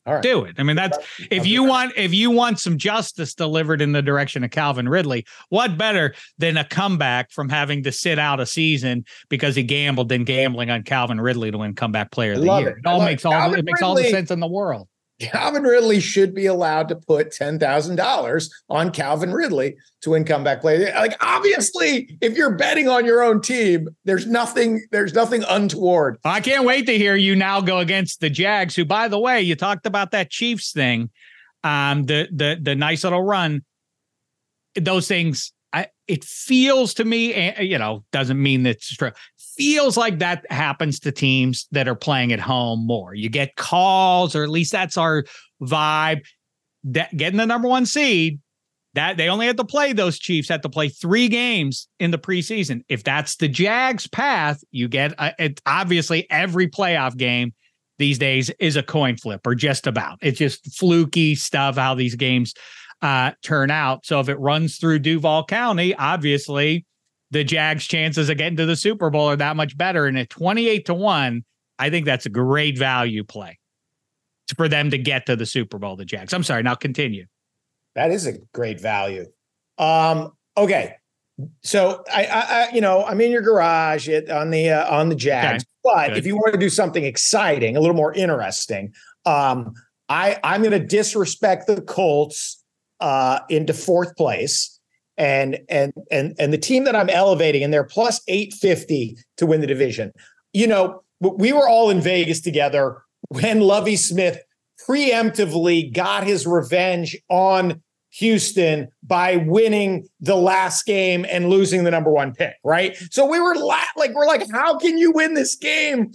All right. Do it. I mean, that's if you want if you want some justice delivered in the direction of Calvin Ridley, what better than a comeback from having to sit out a season because he gambled than gambling on Calvin Ridley to win comeback player of the year. it. It, all makes it. all Calvin it makes all the sense in the world. Calvin Ridley should be allowed to put ten thousand dollars on Calvin Ridley to win comeback play. Like obviously, if you're betting on your own team, there's nothing. There's nothing untoward. I can't wait to hear you now go against the Jags, who, by the way, you talked about that Chiefs thing, um, the the the nice little run. Those things, I it feels to me, eh, you know, doesn't mean that it's true. Feels like that happens to teams that are playing at home more. You get calls, or at least that's our vibe. That getting the number one seed, that they only had to play those Chiefs had to play three games in the preseason. If that's the Jags path, you get uh, it, obviously every playoff game these days is a coin flip or just about. It's just fluky stuff how these games uh, turn out. So if it runs through Duval County, obviously the Jags' chances of getting to the Super Bowl are that much better. And at 28 to 1, I think that's a great value play for them to get to the Super Bowl, the Jags. I'm sorry, now continue. That is a great value. Um, okay. So I, I, I, you know, I'm in your garage at, on the uh, on the Jags, Okay. but Good. if you want to do something exciting, a little more interesting, um, I I'm going to disrespect the Colts uh, into fourth place, and and and and the team that I'm elevating, and they're plus eight fifty to win the division. You know, we were all in Vegas together when Lovie Smith preemptively got his revenge on Houston by winning the last game and losing the number one pick, right? So we were la- like, we're like, how can you win this game?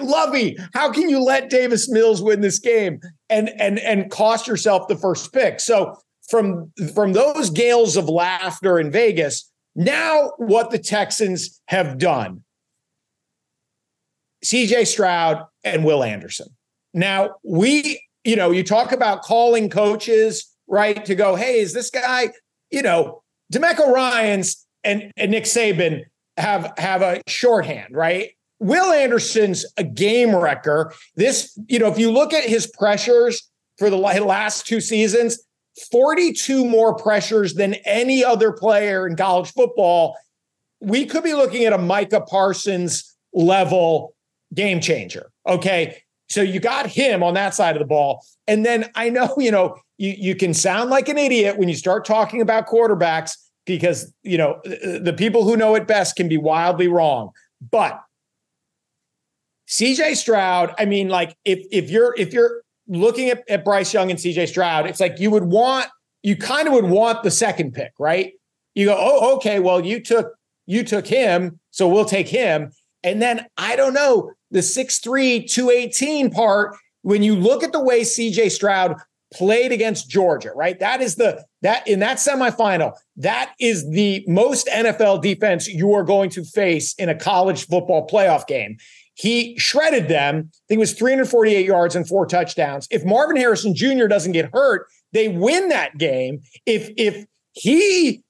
Lovie, how can you let Davis Mills win this game and and and cost yourself the first pick? So from from those gales of laughter in Vegas, now what the Texans have done. CJ Stroud and Will Anderson. Now, we, you know, you talk about calling coaches, right? To go, hey, is this guy, you know, Demeco Ryans and, and Nick Saban have have a shorthand, right? Will Anderson's a game wrecker. This, you know, if you look at his pressures for the last two seasons, 42 more pressures than any other player in college football. We could be looking at a Micah Parsons level game changer. Okay. So you got him on that side of the ball. And then I know, you know, you, you can sound like an idiot when you start talking about quarterbacks because, you know, the the people who know it best can be wildly wrong. But CJ Stroud, I mean, like if if you're if you're looking at, at Bryce Young and CJ Stroud, it's like you would want, you kind of would want the second pick, right? You go, oh, okay, well, you took you took him, so we'll take him. And then I don't know, the 6'3, 218 part, when you look at the way CJ Stroud played against Georgia, right? That is the that in that semifinal, that is the most NFL defense you are going to face in a college football playoff game. He shredded them. I think it was 348 yards and four touchdowns. If Marvin Harrison Jr. doesn't get hurt, they win that game. If if he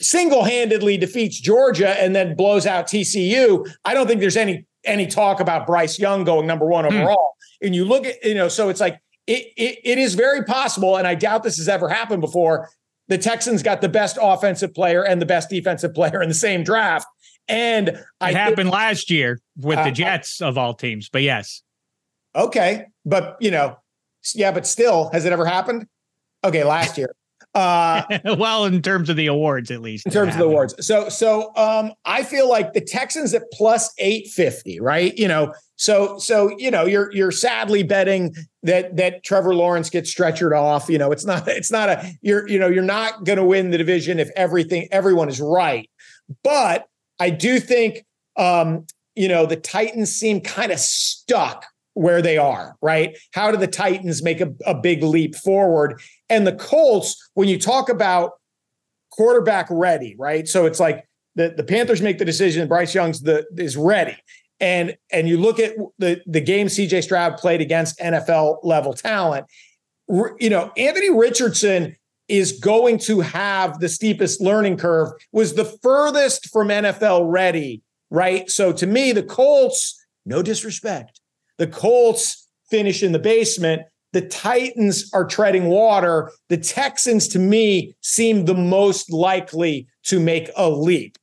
single-handedly defeats Georgia and then blows out TCU, I don't think there's any any talk about Bryce Young going number one hmm. overall. And you look at, you know, so it's like it, it it is very possible, and I doubt this has ever happened before. The Texans got the best offensive player and the best defensive player in the same draft. And I It think- happened last year with Uh, the Jets of all teams, but yes. Okay, but you know, yeah, but still, has it ever happened? Okay, last year. Uh, well, in terms of the awards, at least. in terms of the awards. So, so um, I feel like the Texans at plus eight fifty, right? You know, so so you know, you're you're sadly betting that that Trevor Lawrence gets stretchered off. You know, it's not it's not a you're you know you're not going to win the division if everything everyone is right, but I do think um, you know the Titans seem kind of stuck where they are, right? How do the Titans make a, a big leap forward? And the Colts, when you talk about quarterback ready, right? So it's like the, the Panthers make the decision, Bryce Young's the is ready. And and you look at the the game CJ Stroud played against NFL level talent, you know, Anthony Richardson is going to have the steepest learning curve, was the furthest from NFL ready, right? So to me, the Colts, no disrespect, the Colts finish in the basement. The Titans are treading water. The Texans, to me, seem the most likely to make a leap.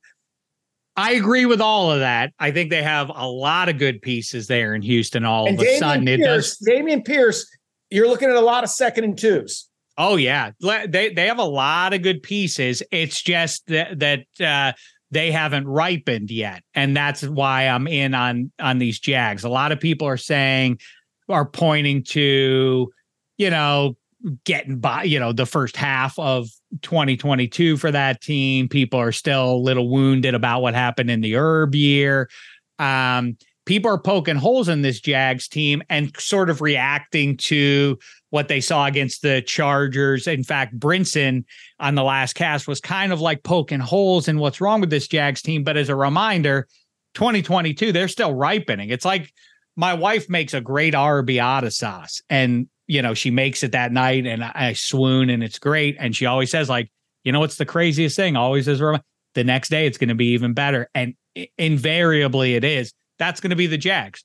I agree with all of that. I think they have a lot of good pieces there in Houston. All and of a sudden, Pierce, it does. Dameon Pierce, you're looking at a lot of second and twos. Oh yeah, they they have a lot of good pieces. It's just that that uh, they haven't ripened yet, and that's why I'm in on on these Jags. A lot of people are saying are pointing to, you know, getting by, you know, the first half of 2022 for that team. People are still a little wounded about what happened in the herb year. Um, people are poking holes in this Jags team and sort of reacting to what they saw against the Chargers. In fact, Brinson on the last cast was kind of like poking holes in what's wrong with this Jags team. But as a reminder, 2022, they're still ripening. It's like my wife makes a great arrabbiata sauce and you know she makes it that night and I, swoon and it's great and she always says like you know what's the craziest thing always is the next day it's going to be even better and invariably it is that's going to be the Jags.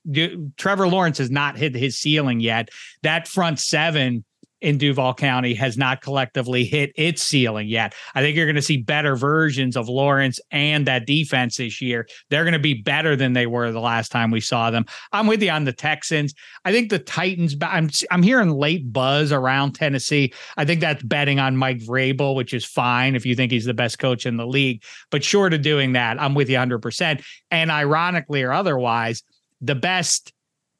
Trevor Lawrence has not hit his ceiling yet. That front seven in Duval County has not collectively hit its ceiling yet. I think you're going to see better versions of Lawrence and that defense this year. They're going to be better than they were the last time we saw them. I'm with you on the Texans. I think the Titans. I'm I'm hearing late buzz around Tennessee. I think that's betting on Mike Vrabel, which is fine if you think he's the best coach in the league. But short of doing that, I'm with you 100. percent And ironically or otherwise, the best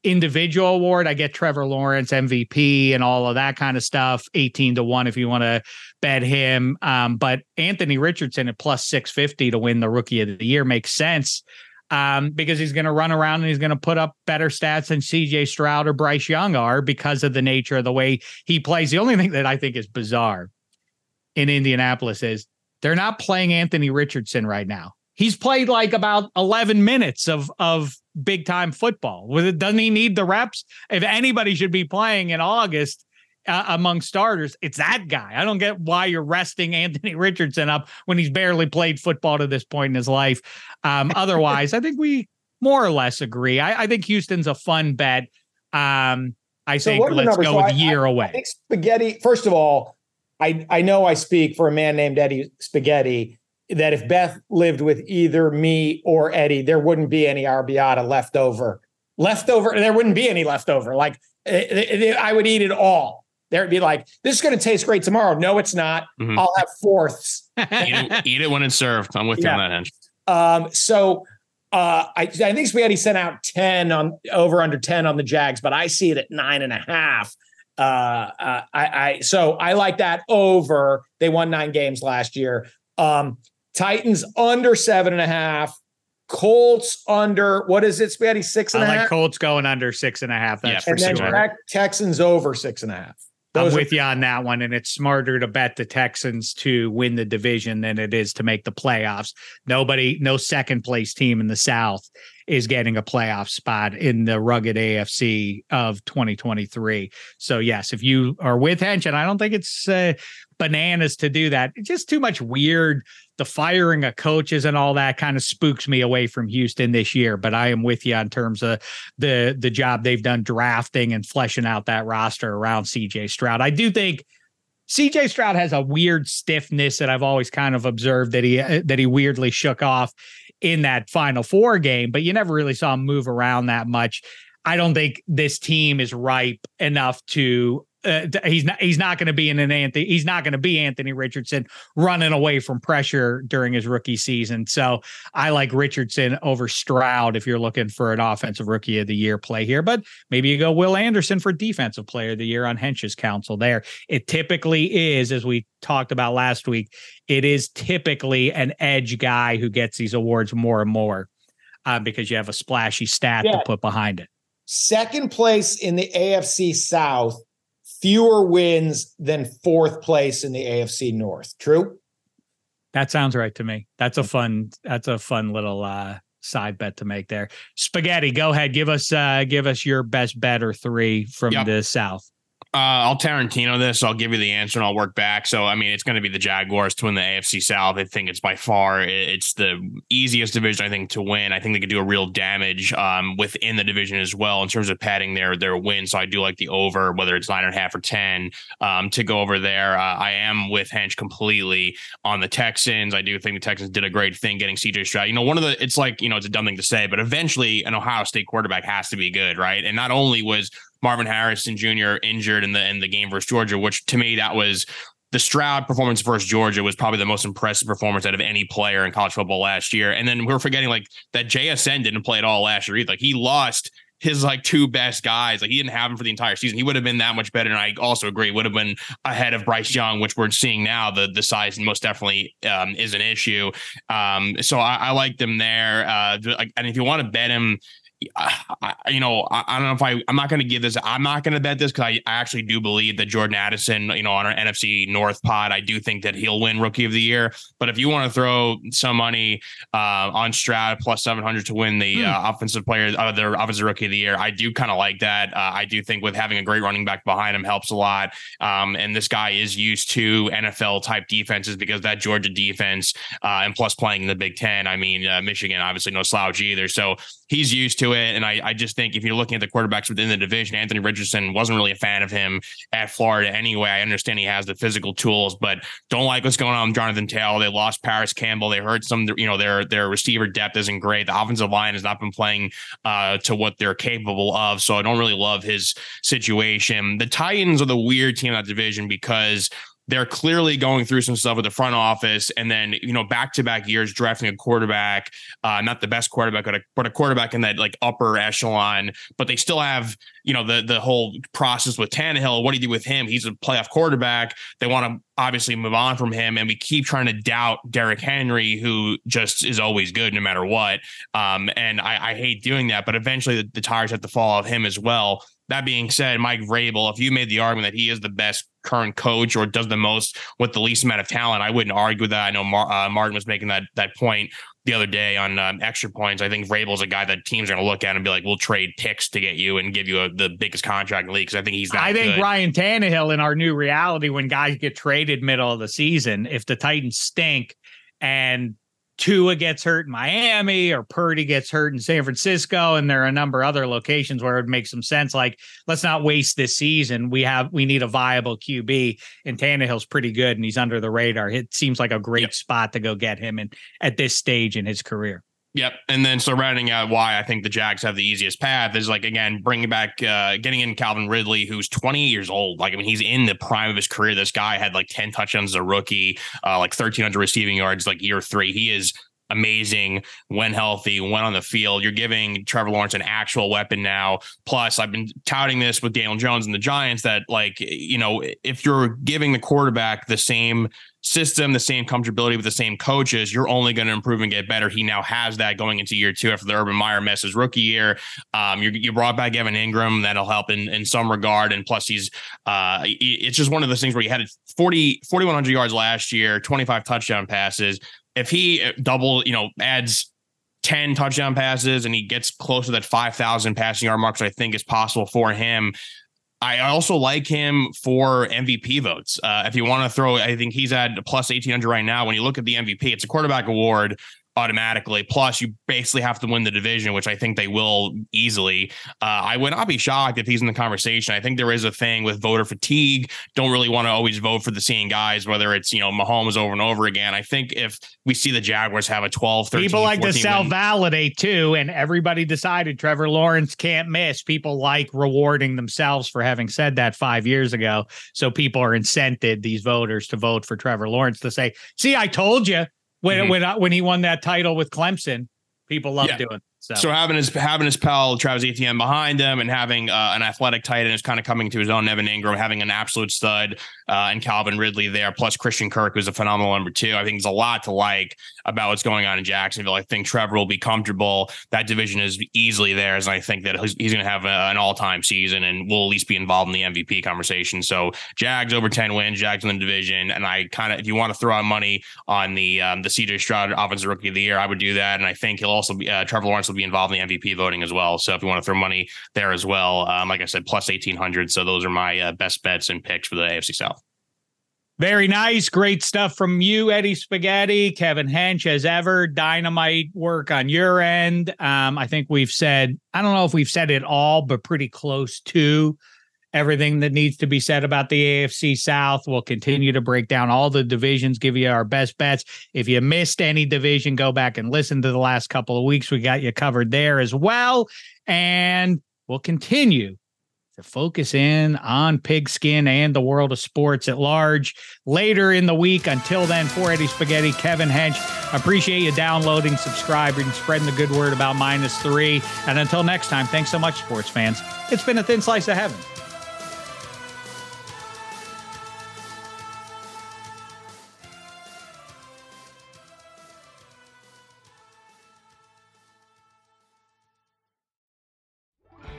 individual award, I get Trevor Lawrence MVP and all of that kind of stuff. 18 to 1 if you want to bet him. Um, but Anthony Richardson at plus 650 to win the rookie of the year makes sense. Um, because he's going to run around and he's going to put up better stats than CJ Stroud or Bryce Young are because of the nature of the way he plays. The only thing that I think is bizarre in Indianapolis is they're not playing Anthony Richardson right now. He's played like about 11 minutes of of big time football. Doesn't he need the reps? If anybody should be playing in August uh, among starters, it's that guy. I don't get why you're resting Anthony Richardson up when he's barely played football to this point in his life. Um, otherwise, I think we more or less agree. I, I think Houston's a fun bet. Um, I so think let's go so with year I, away. I think Spaghetti. First of all, I I know I speak for a man named Eddie Spaghetti that if Beth lived with either me or Eddie, there wouldn't be any arrabbiata left over. Left over, there wouldn't be any left over. Like it, it, I would eat it all. There'd be like, this is going to taste great tomorrow. No, it's not. Mm-hmm. I'll have fourths. eat, it, eat, it, when it's served. I'm with yeah. you on that. Um, so uh, I, I think Spaghetti sent out 10 on over under 10 on the Jags, but I see it at nine and a half. Uh, uh, I, I so I like that over. They won nine games last year. Um, Titans under seven and a half. Colts under what is it, Spaghetti? Six and I a like half? Colts going under six and a half. That's yeah, for and sure. Then Texans over six and a half. Those I'm with are- you on that one. And it's smarter to bet the Texans to win the division than it is to make the playoffs. Nobody, no second place team in the South is getting a playoff spot in the rugged AFC of 2023. So, yes, if you are with Hench, and I don't think it's uh, bananas to do that, it's just too much weird the firing of coaches and all that kind of spooks me away from Houston this year. But I am with you in terms of the the job they've done drafting and fleshing out that roster around CJ Stroud. I do think CJ Stroud has a weird stiffness that I've always kind of observed that he uh, that he weirdly shook off in that final four game, but you never really saw him move around that much. I don't think this team is ripe enough to uh, he's not he's not going to be in an Anthony he's not going to be Anthony Richardson running away from pressure during his rookie season. So I like Richardson over Stroud if you're looking for an offensive rookie of the year play here. But maybe you go Will Anderson for defensive player of the year on Hench's council there. It typically is, as we talked about last week, it is typically an edge guy who gets these awards more and more uh, because you have a splashy stat yeah. to put behind it. Second place in the AFC South fewer wins than fourth place in the AFC North. True? That sounds right to me. That's a fun that's a fun little uh side bet to make there. Spaghetti, go ahead. Give us uh give us your best bet or three from yep. the south. Uh, I'll Tarantino this. I'll give you the answer and I'll work back. So I mean, it's going to be the Jaguars to win the AFC South. I think it's by far it's the easiest division I think to win. I think they could do a real damage um, within the division as well in terms of padding their their win. So I do like the over, whether it's nine and a half or ten, um, to go over there. Uh, I am with Hench completely on the Texans. I do think the Texans did a great thing getting CJ Stroud. You know, one of the it's like you know it's a dumb thing to say, but eventually an Ohio State quarterback has to be good, right? And not only was Marvin Harrison Jr. injured in the in the game versus Georgia, which to me that was the Stroud performance versus Georgia was probably the most impressive performance out of any player in college football last year. And then we're forgetting like that JSN didn't play at all last year either. Like he lost his like two best guys. Like he didn't have him for the entire season. He would have been that much better. And I also agree, would have been ahead of Bryce Young, which we're seeing now. The the size most definitely um, is an issue. Um, so I, I like them there. Uh, and if you want to bet him, I, you know, I, I, don't know if I, I'm not going to give this. I'm not going to bet this because I, I, actually do believe that Jordan Addison, you know, on our NFC North pod, I do think that he'll win Rookie of the Year. But if you want to throw some money uh, on Stroud plus 700 to win the hmm. uh, offensive player, uh, the offensive Rookie of the Year, I do kind of like that. Uh, I do think with having a great running back behind him helps a lot. Um, and this guy is used to NFL type defenses because that Georgia defense, uh, and plus playing in the Big Ten. I mean, uh, Michigan obviously no slouch either, so he's used to it. And I, I just think if you're looking at the quarterbacks within the division, Anthony Richardson wasn't really a fan of him at Florida anyway. I understand he has the physical tools, but don't like what's going on with Jonathan Taylor. They lost Parris Campbell. They hurt some, you know, their their receiver depth isn't great. The offensive line has not been playing uh, to what they're capable of. So I don't really love his situation. The Titans are the weird team in that division because they're clearly going through some stuff with the front office and then you know back to back years drafting a quarterback uh, not the best quarterback but a, but a quarterback in that like upper echelon but they still have you know the the whole process with Tannehill what do you do with him? He's a playoff quarterback. They want to obviously move on from him and we keep trying to doubt Derrick Henry who just is always good no matter what um, and I, I, hate doing that but eventually the, the tires have to fall off him as well that being said, Mike Vrabel, if you made the argument that he is the best current coach or does the most with the least amount of talent, I wouldn't argue with that. I know Mar- uh, Martin was making that that point the other day on um, extra points. I think Vrabel is a guy that teams are going to look at and be like, "We'll trade picks to get you and give you a, the biggest contract in the league." Because I think he's. I think good. Ryan Tannehill in our new reality, when guys get traded middle of the season, if the Titans stink and Tua gets hurt in Miami or Purdy gets hurt in San Francisco, and there are a number of other locations where it would make some sense. Like, let's not waste this season. We have we need a viable QB, and Tannehill's pretty good, and he's under the radar. It seems like a great yep. spot to go get him in at this stage in his career. Yep. And then so rounding out why I think the Jags have the easiest path is like again bringing back uh, getting in Calvin Ridley, who's 20 years old. Like I mean, he's in the prime of his career. This guy had like 10 touchdowns as a rookie, uh, like 1,300 receiving yards, like year three. He is amazing when healthy, when on the field. You're giving Trevor Lawrence an actual weapon now. Plus, I've been touting this with Daniel Jones and the Giants that, like, you know, if you're giving the quarterback the same system, the same comfortability with the same coaches, you're only going to improve and get better. He now has that going into year two after the Urban Meyer mess his rookie year. Um, you, you brought back Evan Engram, that'll help in, in some regard. And plus, he's uh, it's just one of those things where he had 40, 4,100 yards last year, 25 touchdown passes if he uh, double, you know, adds 10 touchdown passes and he gets close to that 5,000 passing yard mark, which I think is possible for him. I also like him for MVP votes. Uh, if you want to throw, I think he's at plus 1800 right now. When you look at the MVP, it's a quarterback award automatically. Plus, you basically have to win the division, which I think they will easily. Uh, I would not be shocked if he's in the conversation. I think there is a thing with voter fatigue. Don't really want to always vote for the same guys, whether it's, you know, Mahomes over and over again. I think if we see the Jaguars have a 12, 13, people like to self validate too. And everybody decided Trevor Lawrence can't miss. People like rewarding themselves for having said that five years ago. So people are incented, these voters, to vote for Trevor Lawrence to say, see, I told you when mm-hmm. when when he won that title with Clemson. People love yeah. doing. So. so having his having his pal Travis Etienne behind him and having uh, an athletic tight end is kind of coming to his own. Evan Engram having an absolute stud uh, and Calvin Ridley there, plus Christian Kirk who's a phenomenal number two. I think there's a lot to like about what's going on in Jacksonville. I think Trevor will be comfortable. That division is easily theirs, and I think that he's, going to have an all time season and will at least be involved in the MVP conversation. So Jags over ten wins, Jags in the division, and I kind of if you want to throw out money on the um, the CJ Stroud Offensive Rookie of the Year, I would do that, and I think he'll also be uh, Trevor Lawrence will be involved in the MVP voting as well. So if you want to throw money there as well, um, like I said, plus 1800. So those are my uh, best bets and picks for the AFC South. Very nice. Great stuff from you, Eddie Spaghetti. Kevin Hench, as ever, dynamite work on your end. Um, I think we've said, I don't know if we've said it all, but pretty close to everything that needs to be said about the AFC South. We'll continue to break down all the divisions, give you our best bets. If you missed any division, go back and listen to the last couple of weeks. We got you covered there as well. And we'll continue to focus in on pigskin and the world of sports at large later in the week. Until then, for Eddie Spaghetti, Kevin Hench, appreciate you downloading, subscribing, spreading the good word about minus three. And until next time, thanks so much, sports fans. It's been a thin slice of heaven.